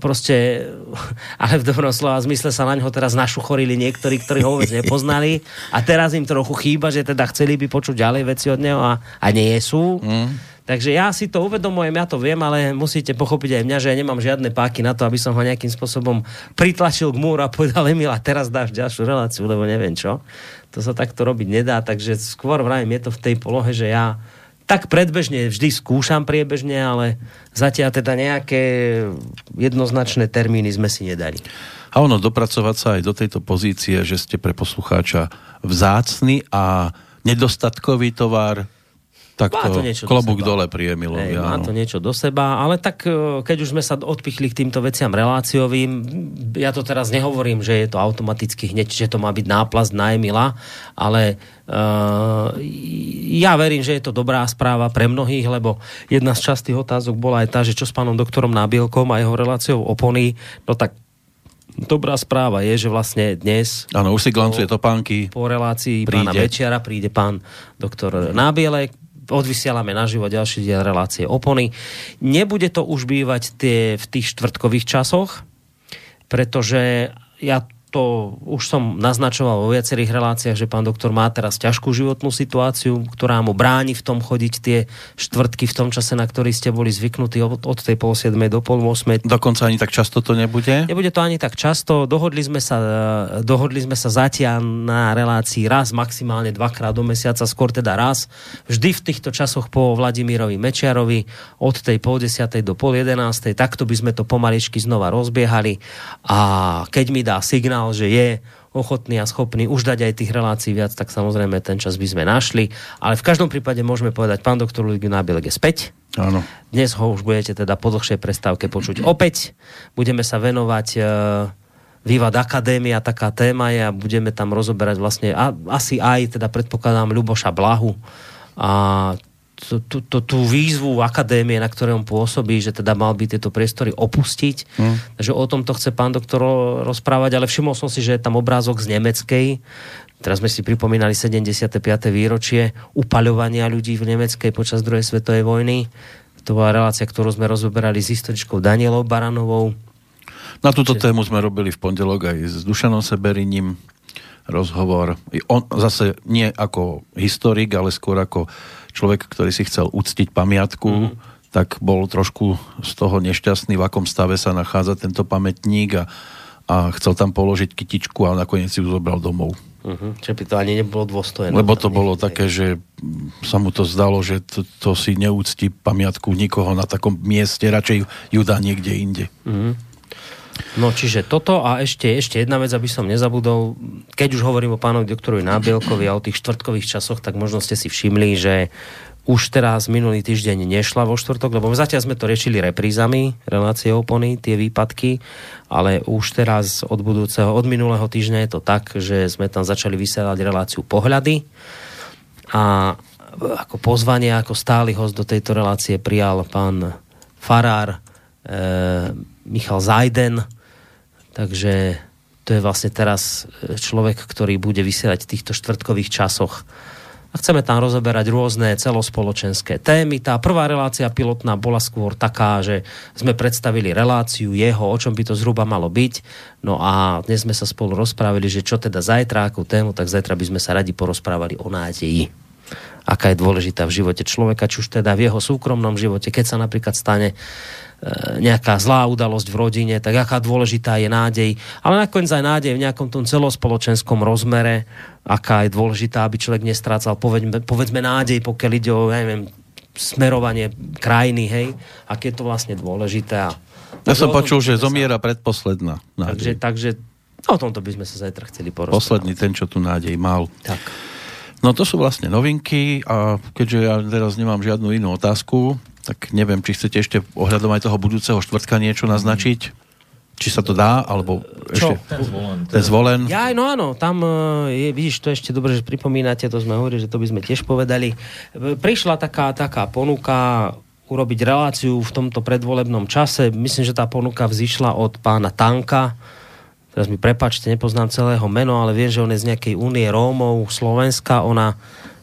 proste, ale v dobrom slova zmysle sa na ňo teraz našuchorili niektorí, ktorí ho vôbec nepoznali a teraz im trochu chýba, že teda chceli by počuť ďalej veci od neho a, a nie sú. Mm. Takže ja si to uvedomujem, ja to viem, ale musíte pochopiť aj mňa, že ja nemám žiadne páky na to, aby som ho nejakým spôsobom pritlačil k múru a povedal Emil, a teraz dáš ďalšiu reláciu, lebo neviem čo. To sa takto robiť nedá, takže skôr vravím, je to v tej polohe, že ja tak predbežne vždy skúšam priebežne, ale zatiaľ teda nejaké jednoznačné termíny sme si nedali. A ono, dopracovať sa aj do tejto pozície, že ste pre poslucháča vzácny a nedostatkový tovar, tak má to, to klobúk dole pri Emilovi. Má to niečo do seba, ale tak e, keď už sme sa odpichli k týmto veciam reláciovým, ja to teraz nehovorím, že je to automaticky hneď, že to má byť náplast na Emila, ale uh, ja verím, že je to dobrá správa pre mnohých, lebo jedna z častých otázok bola aj tá, že čo s pánom doktorom Nábielkom a jeho reláciou opony, no tak Dobrá správa je, že vlastne dnes... Áno, už si glancuje topánky. Po relácii príde. pána Večiara príde pán doktor Nábielek, odvysielame naživo ďalší diel relácie opony. Nebude to už bývať tie, v tých štvrtkových časoch, pretože ja to už som naznačoval vo viacerých reláciách, že pán doktor má teraz ťažkú životnú situáciu, ktorá mu bráni v tom chodiť tie štvrtky v tom čase, na ktorý ste boli zvyknutí od, od tej pol 7 do pol 8. Dokonca ani tak často to nebude? Nebude to ani tak často. Dohodli sme sa, dohodli sme sa zatiaľ na relácii raz, maximálne dvakrát do mesiaca, skôr teda raz. Vždy v týchto časoch po Vladimírovi Mečiarovi od tej pol 10. do pol 11. Takto by sme to pomaličky znova rozbiehali a keď mi dá signál, signál, že je ochotný a schopný už dať aj tých relácií viac, tak samozrejme ten čas by sme našli. Ale v každom prípade môžeme povedať, pán doktor Ludvík Nábielek je späť. Áno. Dnes ho už budete teda po dlhšej prestávke počuť opäť. Budeme sa venovať uh, Vývad Akadémia, taká téma je a budeme tam rozoberať vlastne a, asi aj, teda predpokladám, Ľuboša Blahu a tú, tú, tú výzvu akadémie, na ktorej on pôsobí, že teda mal by tieto priestory opustiť. Mm. Takže o tom to chce pán doktor rozprávať, ale všimol som si, že je tam obrázok z nemeckej. Teraz sme si pripomínali 75. výročie upaľovania ľudí v nemeckej počas druhej svetovej vojny. To bola relácia, ktorú sme rozoberali s historičkou Danielou Baranovou. Na túto Čiže... tému sme robili v pondelok aj s Dušanom Seberiním rozhovor. On zase nie ako historik, ale skôr ako človek, ktorý si chcel uctiť pamiatku, mm-hmm. tak bol trošku z toho nešťastný, v akom stave sa nachádza tento pamätník a, a chcel tam položiť kytičku a nakoniec si ju zobral domov. Uh-huh. Čiže by to ani nebolo dôstojné. Lebo to bolo také, že sa mu to zdalo, že to, to si neúcti pamiatku nikoho na takom mieste, radšej ju dá niekde inde. Uh-huh. No čiže toto a ešte, ešte jedna vec, aby som nezabudol. Keď už hovorím o pánovi doktorovi Nábielkovi a o tých štvrtkových časoch, tak možno ste si všimli, že už teraz minulý týždeň nešla vo štvrtok, lebo zatiaľ sme to riešili reprízami, relácie opony, tie výpadky, ale už teraz od budúceho, od minulého týždňa je to tak, že sme tam začali vysielať reláciu pohľady a ako pozvanie, ako stály host do tejto relácie prijal pán Farár, e, Michal Zajden, takže to je vlastne teraz e, človek, ktorý bude vysielať v týchto štvrtkových časoch. A chceme tam rozoberať rôzne celospoločenské témy. Tá prvá relácia pilotná bola skôr taká, že sme predstavili reláciu jeho, o čom by to zhruba malo byť. No a dnes sme sa spolu rozprávili, že čo teda zajtra, akú tému, tak zajtra by sme sa radi porozprávali o nádeji aká je dôležitá v živote človeka, či už teda v jeho súkromnom živote, keď sa napríklad stane nejaká zlá udalosť v rodine, tak aká dôležitá je nádej, ale nakoniec aj nádej v nejakom tom celospoločenskom rozmere, aká je dôležitá, aby človek nestrácal, povedzme, povedzme nádej, pokiaľ ide o, ja neviem, smerovanie krajiny, hej, aké je to vlastne dôležité. A ja som počul, že zomiera sa... predposledná nádej. Takže, takže no, o tomto by sme sa zajtra chceli porozprávať. Posledný ten, čo tu nádej mal. Tak. No to sú vlastne novinky a keďže ja teraz nemám žiadnu inú otázku, tak neviem, či chcete ešte ohľadom aj toho budúceho štvrtka niečo naznačiť? Či sa to dá, alebo Čo? ešte... Ten zvolen. Ten zvolen. Ja, no áno, tam e, je, vidíš, to ešte dobre, že pripomínate, to sme hovorili, že to by sme tiež povedali. E, prišla taká, taká ponuka urobiť reláciu v tomto predvolebnom čase. Myslím, že tá ponuka vzýšla od pána Tanka. Teraz mi prepačte, nepoznám celého meno, ale viem, že on je z nejakej únie Rómov Slovenska. Ona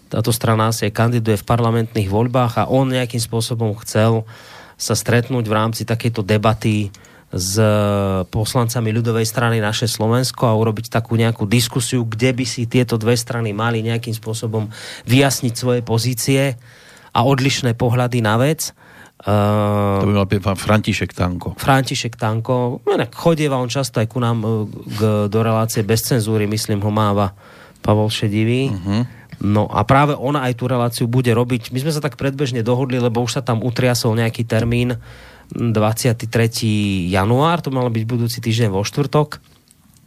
táto strana asi kandiduje v parlamentných voľbách a on nejakým spôsobom chcel sa stretnúť v rámci takejto debaty s poslancami ľudovej strany naše Slovensko a urobiť takú nejakú diskusiu, kde by si tieto dve strany mali nejakým spôsobom vyjasniť svoje pozície a odlišné pohľady na vec. Uh, to by mal pán František Tanko. František Tanko. No, chodieva on často aj ku nám uh, k, do relácie bez cenzúry, myslím, ho máva Pavol Šedivý. Uh-huh. No a práve ona aj tú reláciu bude robiť. My sme sa tak predbežne dohodli, lebo už sa tam utriasol nejaký termín 23. január, to malo byť budúci týždeň vo štvrtok.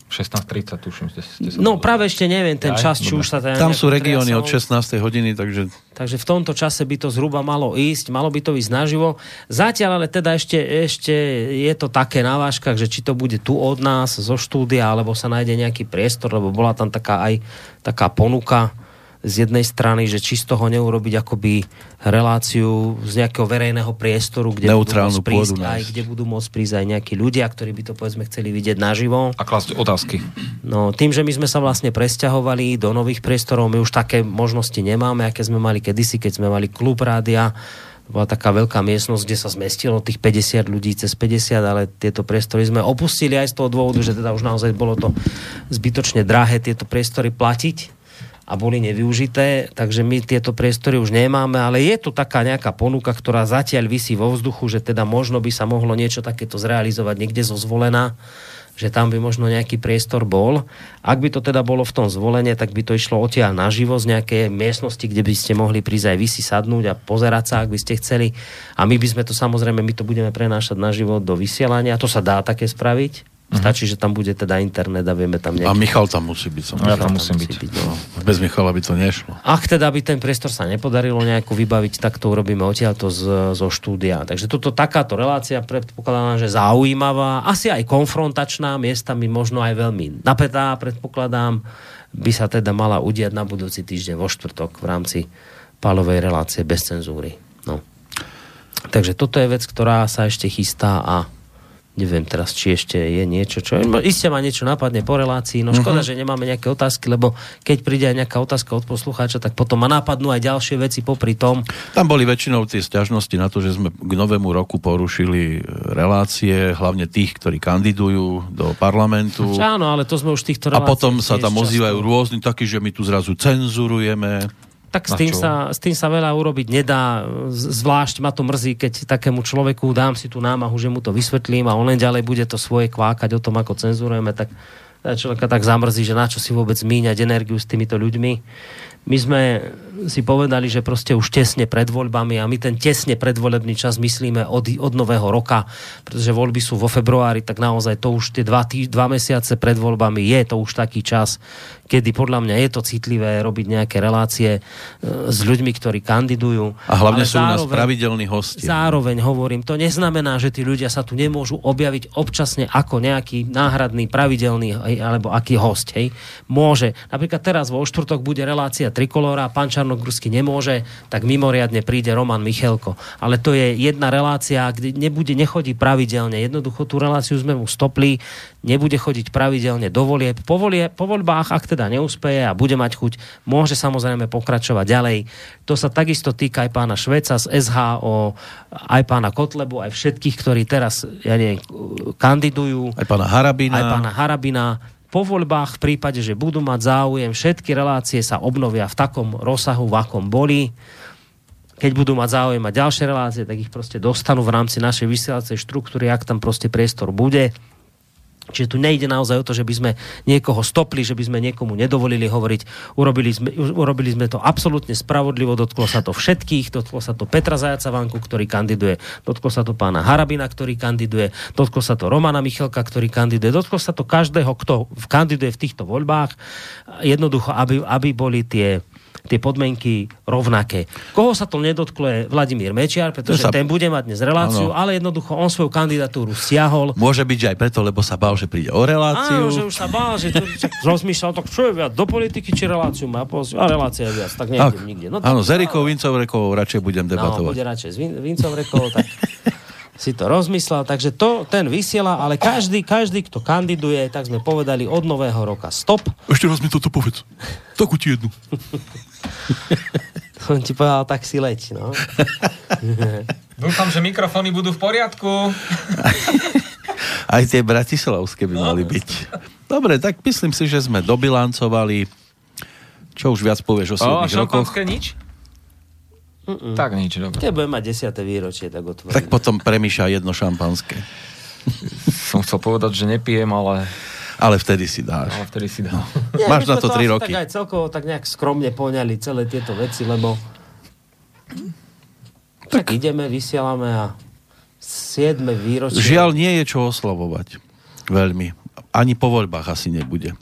16.30, tuším. Ste, ste no práve ešte neviem ten čas, či už sa Tam sú regióny od 16. hodiny, takže... Takže v tomto čase by to zhruba malo ísť, malo by to ísť naživo. Zatiaľ ale teda ešte, ešte je to také na váškach, že či to bude tu od nás, zo štúdia, alebo sa nájde nejaký priestor, lebo bola tam taká aj taká ponuka, z jednej strany, že či z toho neurobiť akoby reláciu z nejakého verejného priestoru, kde Neutrálnu budú, môcť prísť aj, kde budú môcť prísť aj nejakí ľudia, ktorí by to povedzme chceli vidieť naživo. A klásť otázky. No, tým, že my sme sa vlastne presťahovali do nových priestorov, my už také možnosti nemáme, aké sme mali kedysi, keď sme mali klub rádia, bola taká veľká miestnosť, kde sa zmestilo tých 50 ľudí cez 50, ale tieto priestory sme opustili aj z toho dôvodu, že teda už naozaj bolo to zbytočne drahé tieto priestory platiť a boli nevyužité, takže my tieto priestory už nemáme, ale je tu taká nejaká ponuka, ktorá zatiaľ vysí vo vzduchu, že teda možno by sa mohlo niečo takéto zrealizovať niekde zo zvolená, že tam by možno nejaký priestor bol. Ak by to teda bolo v tom zvolenie, tak by to išlo odtiaľ naživo z nejakej miestnosti, kde by ste mohli prísť aj vysi sadnúť a pozerať sa, ak by ste chceli. A my by sme to samozrejme, my to budeme prenášať naživo do vysielania. To sa dá také spraviť Uh-huh. Stačí, že tam bude teda internet a vieme tam nejaký... A Michal tam musí byť. Som ja tam musím byť. byť no. Bez Michala by to nešlo. Ak teda by ten priestor sa nepodarilo nejako vybaviť, tak to urobíme odtiaľto z, zo štúdia. Takže toto takáto relácia predpokladám, že zaujímavá, asi aj konfrontačná, miestami možno aj veľmi napätá, predpokladám, by sa teda mala udiať na budúci týždeň vo štvrtok v rámci palovej relácie bez cenzúry. No. Takže toto je vec, ktorá sa ešte chystá a neviem teraz, či ešte je niečo, čo... Isté ma niečo napadne po relácii, no škoda, uh-huh. že nemáme nejaké otázky, lebo keď príde aj nejaká otázka od poslucháča, tak potom ma napadnú aj ďalšie veci popri tom. Tam boli väčšinou tie sťažnosti na to, že sme k novému roku porušili relácie, hlavne tých, ktorí kandidujú do parlamentu. Áno, ale to sme už týchto A potom sa tam ozývajú rôzni takí, že my tu zrazu cenzurujeme. Tak s tým, sa, s tým sa veľa urobiť nedá. Zvlášť ma to mrzí, keď takému človeku dám si tú námahu, že mu to vysvetlím a on len ďalej bude to svoje kvákať o tom, ako cenzurujeme, tak človeka tak zamrzí, že na čo si vôbec míňať energiu s týmito ľuďmi my sme si povedali, že proste už tesne pred voľbami a my ten tesne predvolebný čas myslíme od, od nového roka, pretože voľby sú vo februári, tak naozaj to už tie dva, tý, dva mesiace pred voľbami je to už taký čas, kedy podľa mňa je to citlivé robiť nejaké relácie e, s ľuďmi, ktorí kandidujú. A hlavne Ale sú u nás pravidelní hostia. Zároveň hovorím, to neznamená, že tí ľudia sa tu nemôžu objaviť občasne ako nejaký náhradný, pravidelný alebo aký host. Hej. Môže. Napríklad teraz vo štvrtok bude relácia Trikolora, pán Čarnogórsky nemôže, tak mimoriadne príde Roman Michelko. Ale to je jedna relácia, kde nebude, nechodí pravidelne. Jednoducho tú reláciu sme mu stopli, nebude chodiť pravidelne do volieb. Po, volie, po voľbách, ak teda neúspeje a bude mať chuť, môže samozrejme pokračovať ďalej. To sa takisto týka aj pána Šveca z SHO, aj pána Kotlebu, aj všetkých, ktorí teraz ja nie, kandidujú. Aj pána Harabina. Aj pána Harabina. Po voľbách, v prípade, že budú mať záujem, všetky relácie sa obnovia v takom rozsahu, v akom boli keď budú mať záujem a ďalšie relácie, tak ich proste dostanú v rámci našej vysielacej štruktúry, ak tam proste priestor bude. Čiže tu nejde naozaj o to, že by sme niekoho stopli, že by sme niekomu nedovolili hovoriť. Urobili sme, urobili sme to absolútne spravodlivo, dotklo sa to všetkých, dotklo sa to Petra Zajaca Vanku, ktorý kandiduje, dotklo sa to pána Harabina, ktorý kandiduje, dotklo sa to Romana Michalka, ktorý kandiduje, dotklo sa to každého, kto kandiduje v týchto voľbách. Jednoducho, aby, aby boli tie tie podmienky rovnaké. Koho sa to nedotklo je Vladimír Mečiar, pretože sa... ten bude mať dnes reláciu, ano. ale jednoducho on svoju kandidatúru stiahol. Môže byť, že aj preto, lebo sa bál, že príde o reláciu. Áno, že už sa bál, že to, rozmýšľal, tak čo je viac, do politiky či reláciu má A relácia je viac, tak nejdem nikde. No, áno, s Erikou Vincovrekovou radšej budem no, debatovať. No, bude radšej s Vincovrekovou, tak si to rozmyslel, takže to ten vysiela, ale každý, každý, kto kandiduje, tak sme povedali od nového roka stop. Ešte raz mi toto povedz. Takú ti jednu. On ti povedal, tak si leď, no. Dúfam, že mikrofóny budú v poriadku. Aj tie bratislavské by mali no. byť. Dobre, tak myslím si, že sme dobilancovali. Čo už viac povieš o 7 rokoch? nič? Mm-mm. Tak nič, dobre. Keď budem mať 10. výročie, tak otvorím. Tak potom premýša jedno šampanské. Som chcel povedať, že nepijem, ale... Ale vtedy si dáš. Ale vtedy si dáš. Nie, Máš na to 3 roky. Tak aj celkovo tak nejak skromne poňali celé tieto veci, lebo tak, tak ideme, vysielame a 7. výročie. Žiaľ, nie je čo oslavovať. Veľmi. Ani po voľbách asi nebude.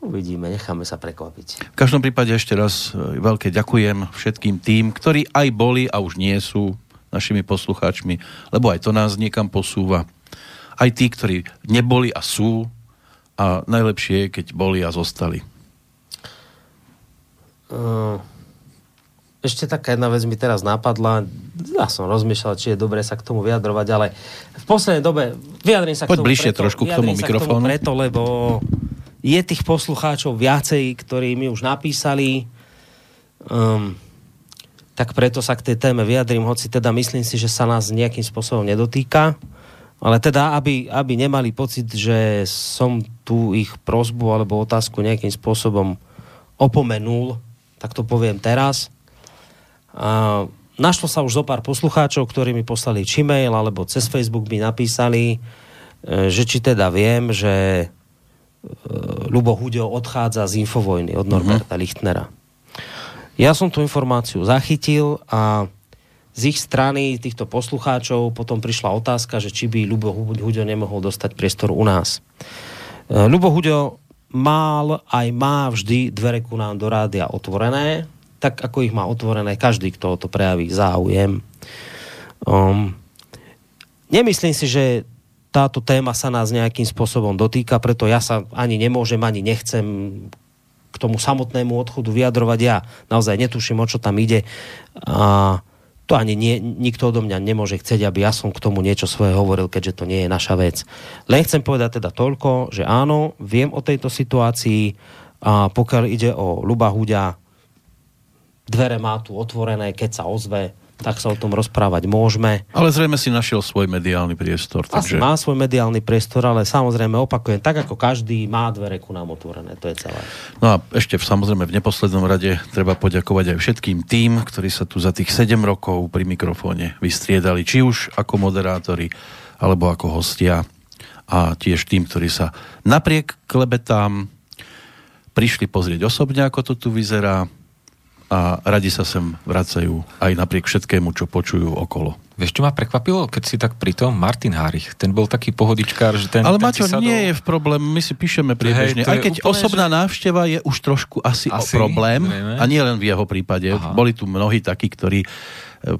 Uvidíme, necháme sa prekvapiť. V každom prípade ešte raz e, veľké ďakujem všetkým tým, ktorí aj boli a už nie sú našimi poslucháčmi, lebo aj to nás niekam posúva. Aj tí, ktorí neboli a sú a najlepšie je, keď boli a zostali. Ešte taká jedna vec mi teraz napadla. Ja som rozmýšľal, či je dobré sa k tomu vyjadrovať, ale v poslednej dobe vyjadrím sa Poď k tomu bližšie preto, trošku k tomu mikrofónu. preto, lebo je tých poslucháčov viacej, ktorí mi už napísali. Um, tak preto sa k tej téme vyjadrím, hoci teda myslím si, že sa nás nejakým spôsobom nedotýka. Ale teda, aby, aby nemali pocit, že som tu ich prozbu alebo otázku nejakým spôsobom opomenul, tak to poviem teraz. A našlo sa už zo pár poslucháčov, ktorí mi poslali či mail alebo cez Facebook mi napísali, e, že či teda viem, že Lubo Huďo odchádza z Infovojny od Norberta mm-hmm. Lichtnera. Ja som tú informáciu zachytil a z ich strany, týchto poslucháčov, potom prišla otázka, že či by Lubo Huďo nemohol dostať priestor u nás. Lubo Huďo mal aj má vždy dvere ku nám do rádia otvorené, tak ako ich má otvorené každý, kto o to prejaví záujem. Um, nemyslím si, že táto téma sa nás nejakým spôsobom dotýka, preto ja sa ani nemôžem, ani nechcem k tomu samotnému odchodu vyjadrovať. Ja naozaj netuším, o čo tam ide. A to ani nie, nikto odo mňa nemôže chcieť, aby ja som k tomu niečo svoje hovoril, keďže to nie je naša vec. Len chcem povedať teda toľko, že áno, viem o tejto situácii a pokiaľ ide o Luba Huďa, dvere má tu otvorené, keď sa ozve, tak sa o tom rozprávať môžeme. Ale zrejme si našiel svoj mediálny priestor. Takže... Asi má svoj mediálny priestor, ale samozrejme opakujem, tak ako každý má dvere ku nám otvorené, to je celé. No a ešte v, samozrejme v neposlednom rade treba poďakovať aj všetkým tým, ktorí sa tu za tých 7 rokov pri mikrofóne vystriedali, či už ako moderátori, alebo ako hostia a tiež tým, ktorí sa napriek klebetám prišli pozrieť osobne, ako to tu vyzerá, a radi sa sem vracajú aj napriek všetkému, čo počujú okolo. Vieš, čo ma prekvapilo, keď si tak pri tom Martin Hárich, ten bol taký pohodičkár, že ten... Ale ten Maťo, sadol- nie je v problém, my si píšeme priebežne. Hej, Aj keď úplne, osobná návšteva je už trošku asi, Asi, o problém, zrejme. a nie len v jeho prípade. Aha. Boli tu mnohí takí, ktorí e,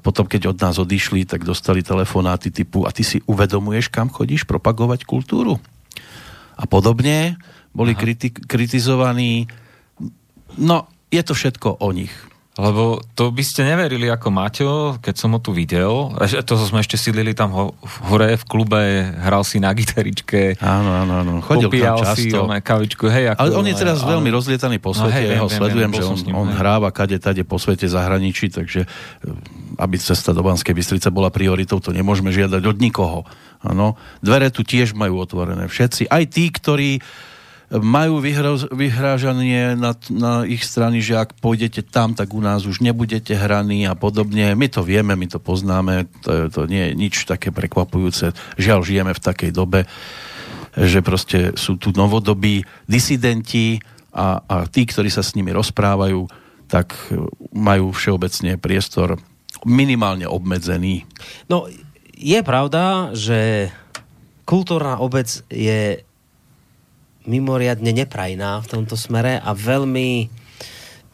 potom, keď od nás odišli, tak dostali telefonáty typu a ty si uvedomuješ, kam chodíš propagovať kultúru? A podobne boli kriti- kritizovaní. No, je to všetko o nich. Lebo to by ste neverili ako Maťo, keď som ho tu videl. To sme ešte sídlili tam ho, hore v klube, hral si na gitaričke, Áno, áno, áno. Chodil tam si často. oné kavičku. Hej, ako, Ale on je teraz ale- veľmi rozlietaný po No svete, hej, ja ho viem, sledujem, viem, že on, ním, on hráva kade tade po svete zahraničí, takže e, aby cesta do Banskej Bystrice bola prioritou, to nemôžeme žiadať od nikoho. Áno. Dvere tu tiež majú otvorené všetci, aj tí, ktorí majú vyhroz, vyhrážanie na, na ich strany, že ak pôjdete tam, tak u nás už nebudete hraní a podobne. My to vieme, my to poznáme, to, to nie je nič také prekvapujúce. Žiaľ, žijeme v takej dobe, že proste sú tu novodobí disidenti a, a tí, ktorí sa s nimi rozprávajú, tak majú všeobecne priestor minimálne obmedzený. No, je pravda, že kultúrna obec je mimoriadne neprajná v tomto smere a veľmi,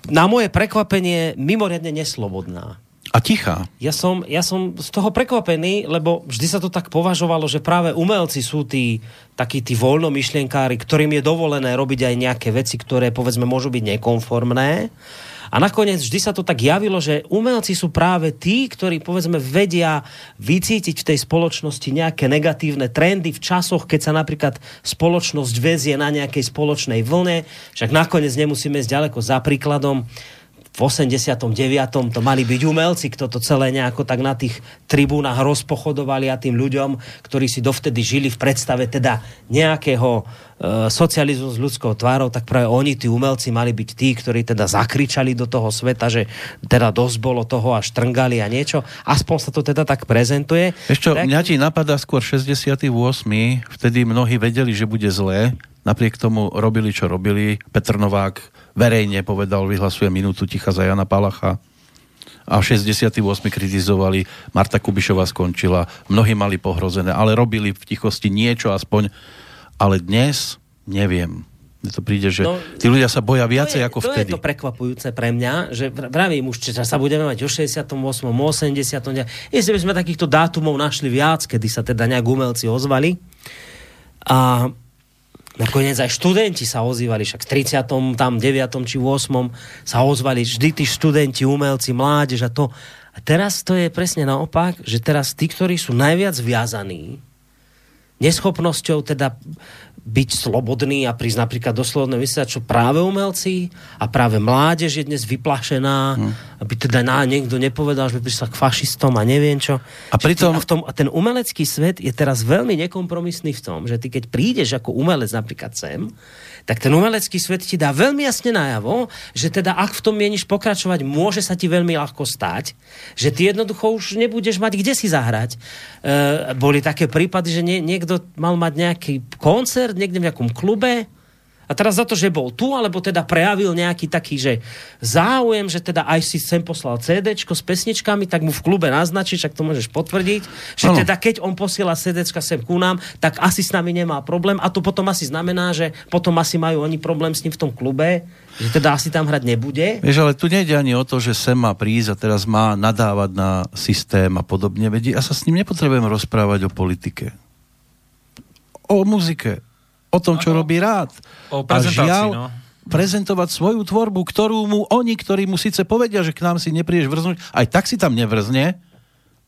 na moje prekvapenie, mimoriadne neslobodná. A tichá. Ja som, ja som z toho prekvapený, lebo vždy sa to tak považovalo, že práve umelci sú tí takí tí voľnomyšlienkári, ktorým je dovolené robiť aj nejaké veci, ktoré povedzme môžu byť nekonformné. A nakoniec vždy sa to tak javilo, že umelci sú práve tí, ktorí povedzme vedia vycítiť v tej spoločnosti nejaké negatívne trendy v časoch, keď sa napríklad spoločnosť väzie na nejakej spoločnej vlne. Však nakoniec nemusíme ísť ďaleko za príkladom v 89. to mali byť umelci, kto to celé nejako tak na tých tribúnach rozpochodovali a tým ľuďom, ktorí si dovtedy žili v predstave teda nejakého e, socializmu s ľudskou tvárou, tak práve oni, tí umelci, mali byť tí, ktorí teda zakričali do toho sveta, že teda dosť bolo toho a štrngali a niečo. Aspoň sa to teda tak prezentuje. Ešte, tak, mňa ti napadá skôr 68. Vtedy mnohí vedeli, že bude zlé. Napriek tomu robili, čo robili. Petr Novák verejne povedal, vyhlasuje minútu ticha za Jana Palacha. A v 68. kritizovali, Marta Kubišová skončila, mnohí mali pohrozené, ale robili v tichosti niečo aspoň. Ale dnes neviem. Mne to príde, že No, tí ľudia sa boja viacej to je, ako to vtedy. je to prekvapujúce pre mňa, že vravím už, či sa budeme mať o 68., 80. Jestli by sme takýchto dátumov našli viac, kedy sa teda nejak umelci ozvali. A nakoniec aj študenti sa ozývali, však v 30. tam 9. či 8. sa ozvali vždy tí študenti, umelci, mládež a to. A teraz to je presne naopak, že teraz tí, ktorí sú najviac viazaní, neschopnosťou teda byť slobodný a prísť napríklad doslovne vysielať, čo práve umelci a práve mládež je dnes vyplašená, Hm. aby teda na, niekto nepovedal, že by prišla k fašistom a neviem čo. A pritom- ty- a, v tom, a ten umelecký svet je teraz veľmi nekompromisný v tom, že ty keď prídeš ako umelec napríklad sem, tak ten umelecký svet ti dá veľmi jasne najavo, že teda ak v tom mieniš pokračovať, môže sa ti veľmi ľahko stať, že ty jednoducho už nebudeš mať kde si zahrať. E, boli také prípady, že nie, niekto mal mať nejaký koncert niekde v nejakom klube a teraz za to, že bol tu, alebo teda prejavil nejaký taký, že záujem, že teda aj si sem poslal CDčko s pesničkami, tak mu v klube naznačíš, ak to môžeš potvrdiť, že Áno. teda keď on posiela CDčka sem ku nám, tak asi s nami nemá problém a to potom asi znamená, že potom asi majú oni problém s ním v tom klube, že teda asi tam hrať nebude. Vieš, ale tu nejde ani o to, že sem má prísť a teraz má nadávať na systém a podobne. Veď ja sa s ním nepotrebujem rozprávať o politike. O muzike. O tom, čo robí rád. O a prezentácii, žiaľ, no. prezentovať svoju tvorbu, ktorú mu oni, ktorí mu síce povedia, že k nám si neprídeš vrznúť, aj tak si tam nevrzne,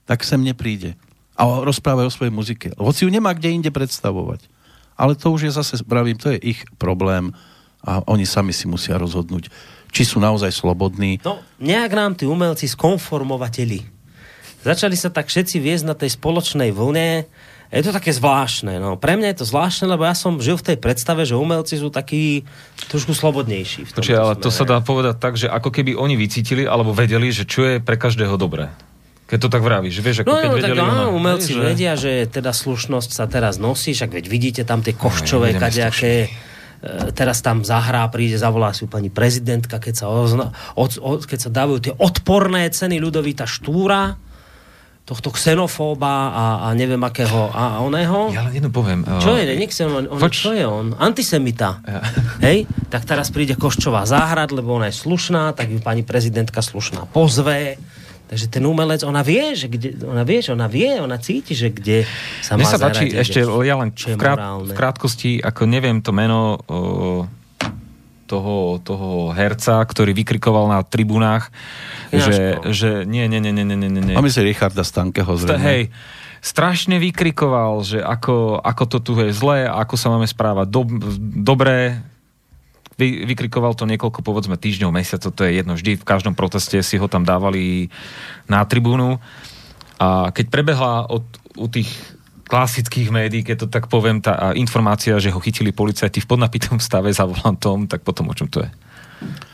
tak sem nepríde. A rozprávajú o svojej muzike. Hoci ju nemá kde inde predstavovať. Ale to už je zase, pravím, to je ich problém a oni sami si musia rozhodnúť, či sú naozaj slobodní. No, nejak nám tí umelci skonformovateli. Začali sa tak všetci viesť na tej spoločnej vlne. Je to také zvláštne. No. Pre mňa je to zvláštne, lebo ja som žil v tej predstave, že umelci sú takí trošku slobodnejší. V Počkej, ale to sa smere. dá povedať tak, že ako keby oni vycítili alebo vedeli, že čo je pre každého dobré. Keď to tak vravíš, že vieš, ako No, keď no tak vedeli... áno, ono, umelci že- vedia, že teda slušnosť sa teraz nosí, však veď vidíte tam tie koščové, ideme kadejaké teraz tam zahrá, príde, zavolá si pani prezidentka, keď sa, ozna, od, od, keď sa dávajú tie odporné ceny ľudovita Štúra, tohto xenofóba a, a neviem akého a oného. Ja len jedno poviem. Čo uh, je, nechcem, on, on, Poč- čo je on? Antisemita. Hej? Tak teraz príde Koščová záhrad, lebo ona je slušná, tak ju pani prezidentka slušná pozve. Takže ten umelec, ona vie, že kde, ona vie, že ona vie, ona cíti, že kde sa Mne má sa páči ešte, ja len v, krát, v krátkosti, ako neviem to meno o, toho, toho herca, ktorý vykrikoval na tribunách, že, Ináško. že nie, nie, nie, nie, nie, nie. A myslí Richarda Stankeho Sta- zrejme. hej, strašne vykrikoval, že ako, ako to tu je zlé, ako sa máme správať do, dobre. Vy, vykrikoval to niekoľko, povedzme, týždňov, mesiacov, to je jedno. Vždy v každom proteste si ho tam dávali na tribúnu. A keď prebehla od, u tých klasických médií, keď to tak poviem, tá informácia, že ho chytili policajti v podnapitom stave za volantom, tak potom o čom to je?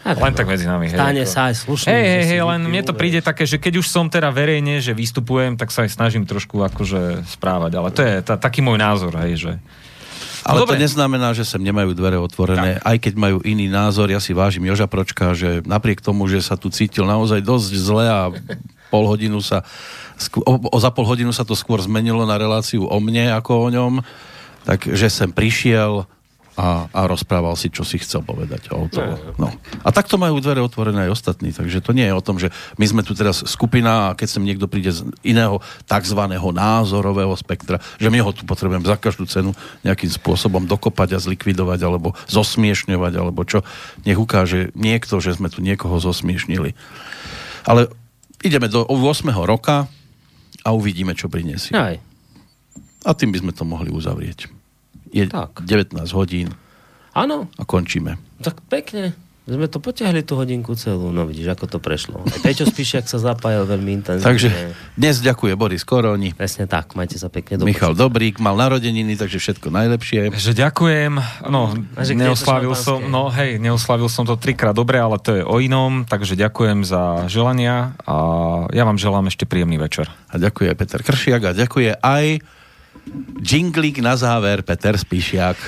Tak, Len tak medzi nami. hej, Stane ako- sa aj slušný. Hej, hej, hej, len mne to príde také, že keď už som teda verejne, že vystupujem, tak sa aj snažím trošku akože správať, ale to je tá, taký môj názor, hej, že... Ale Dobre. to neznamená, že sem nemajú dvere otvorené, aj keď majú iný názor. Ja si vážim Joža Pročka, že napriek tomu, že sa tu cítil naozaj dosť zle a pol hodinu sa, o, o, za pol hodinu sa to skôr zmenilo na reláciu o mne ako o ňom, takže sem prišiel a, a rozprával si, čo si chcel povedať. O to, no. A takto majú dvere otvorené aj ostatní, takže to nie je o tom, že my sme tu teraz skupina a keď sem niekto príde z iného tzv. názorového spektra, že my ho tu potrebujeme za každú cenu nejakým spôsobom dokopať a zlikvidovať alebo zosmiešňovať alebo čo. Nech ukáže niekto, že sme tu niekoho zosmiešnili. Ale ideme do 8. roka a uvidíme, čo prinesie. Aj. A tým by sme to mohli uzavrieť. Je Tak. 19 hodín Áno, a končíme. tak pekne. Sme to potiahli tú hodinku celú. No vidíš, ako to prešlo. Aj Peťo Spíšiak sa zapájal veľmi intenzívne. Takže dnes ďakuje Boris Koroni, Presne tak, majte sa pekne. Do Michal Dobrík, mal narodeniny, takže všetko najlepšie. Že ďakujem, no, že neoslavil som, no hej, neoslavil som to trikrát dobre, ale to je o inom, takže ďakujem za želania a ja vám želám ešte príjemný večer. A ďakuje Peter Kršiak a ďakuje aj Džinglík na záver, Peter Spíšiak.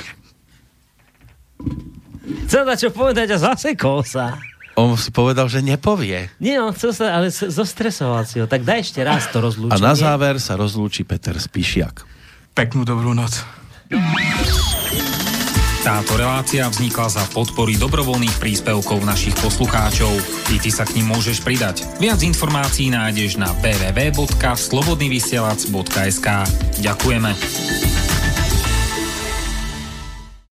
Chcel na čo povedať a zasekol sa. On si povedal, že nepovie. Nie, on chcel sa, ale zostresoval si ho. Tak daj ešte raz to A rozlúčenie. na záver sa rozlúči Peter Spíšiak. Peknú dobrú noc. Táto relácia vznikla za podpory dobrovoľných príspevkov našich poslucháčov. I ty sa k ním môžeš pridať. Viac informácií nájdeš na www.slobodnyvysielac.sk Ďakujeme.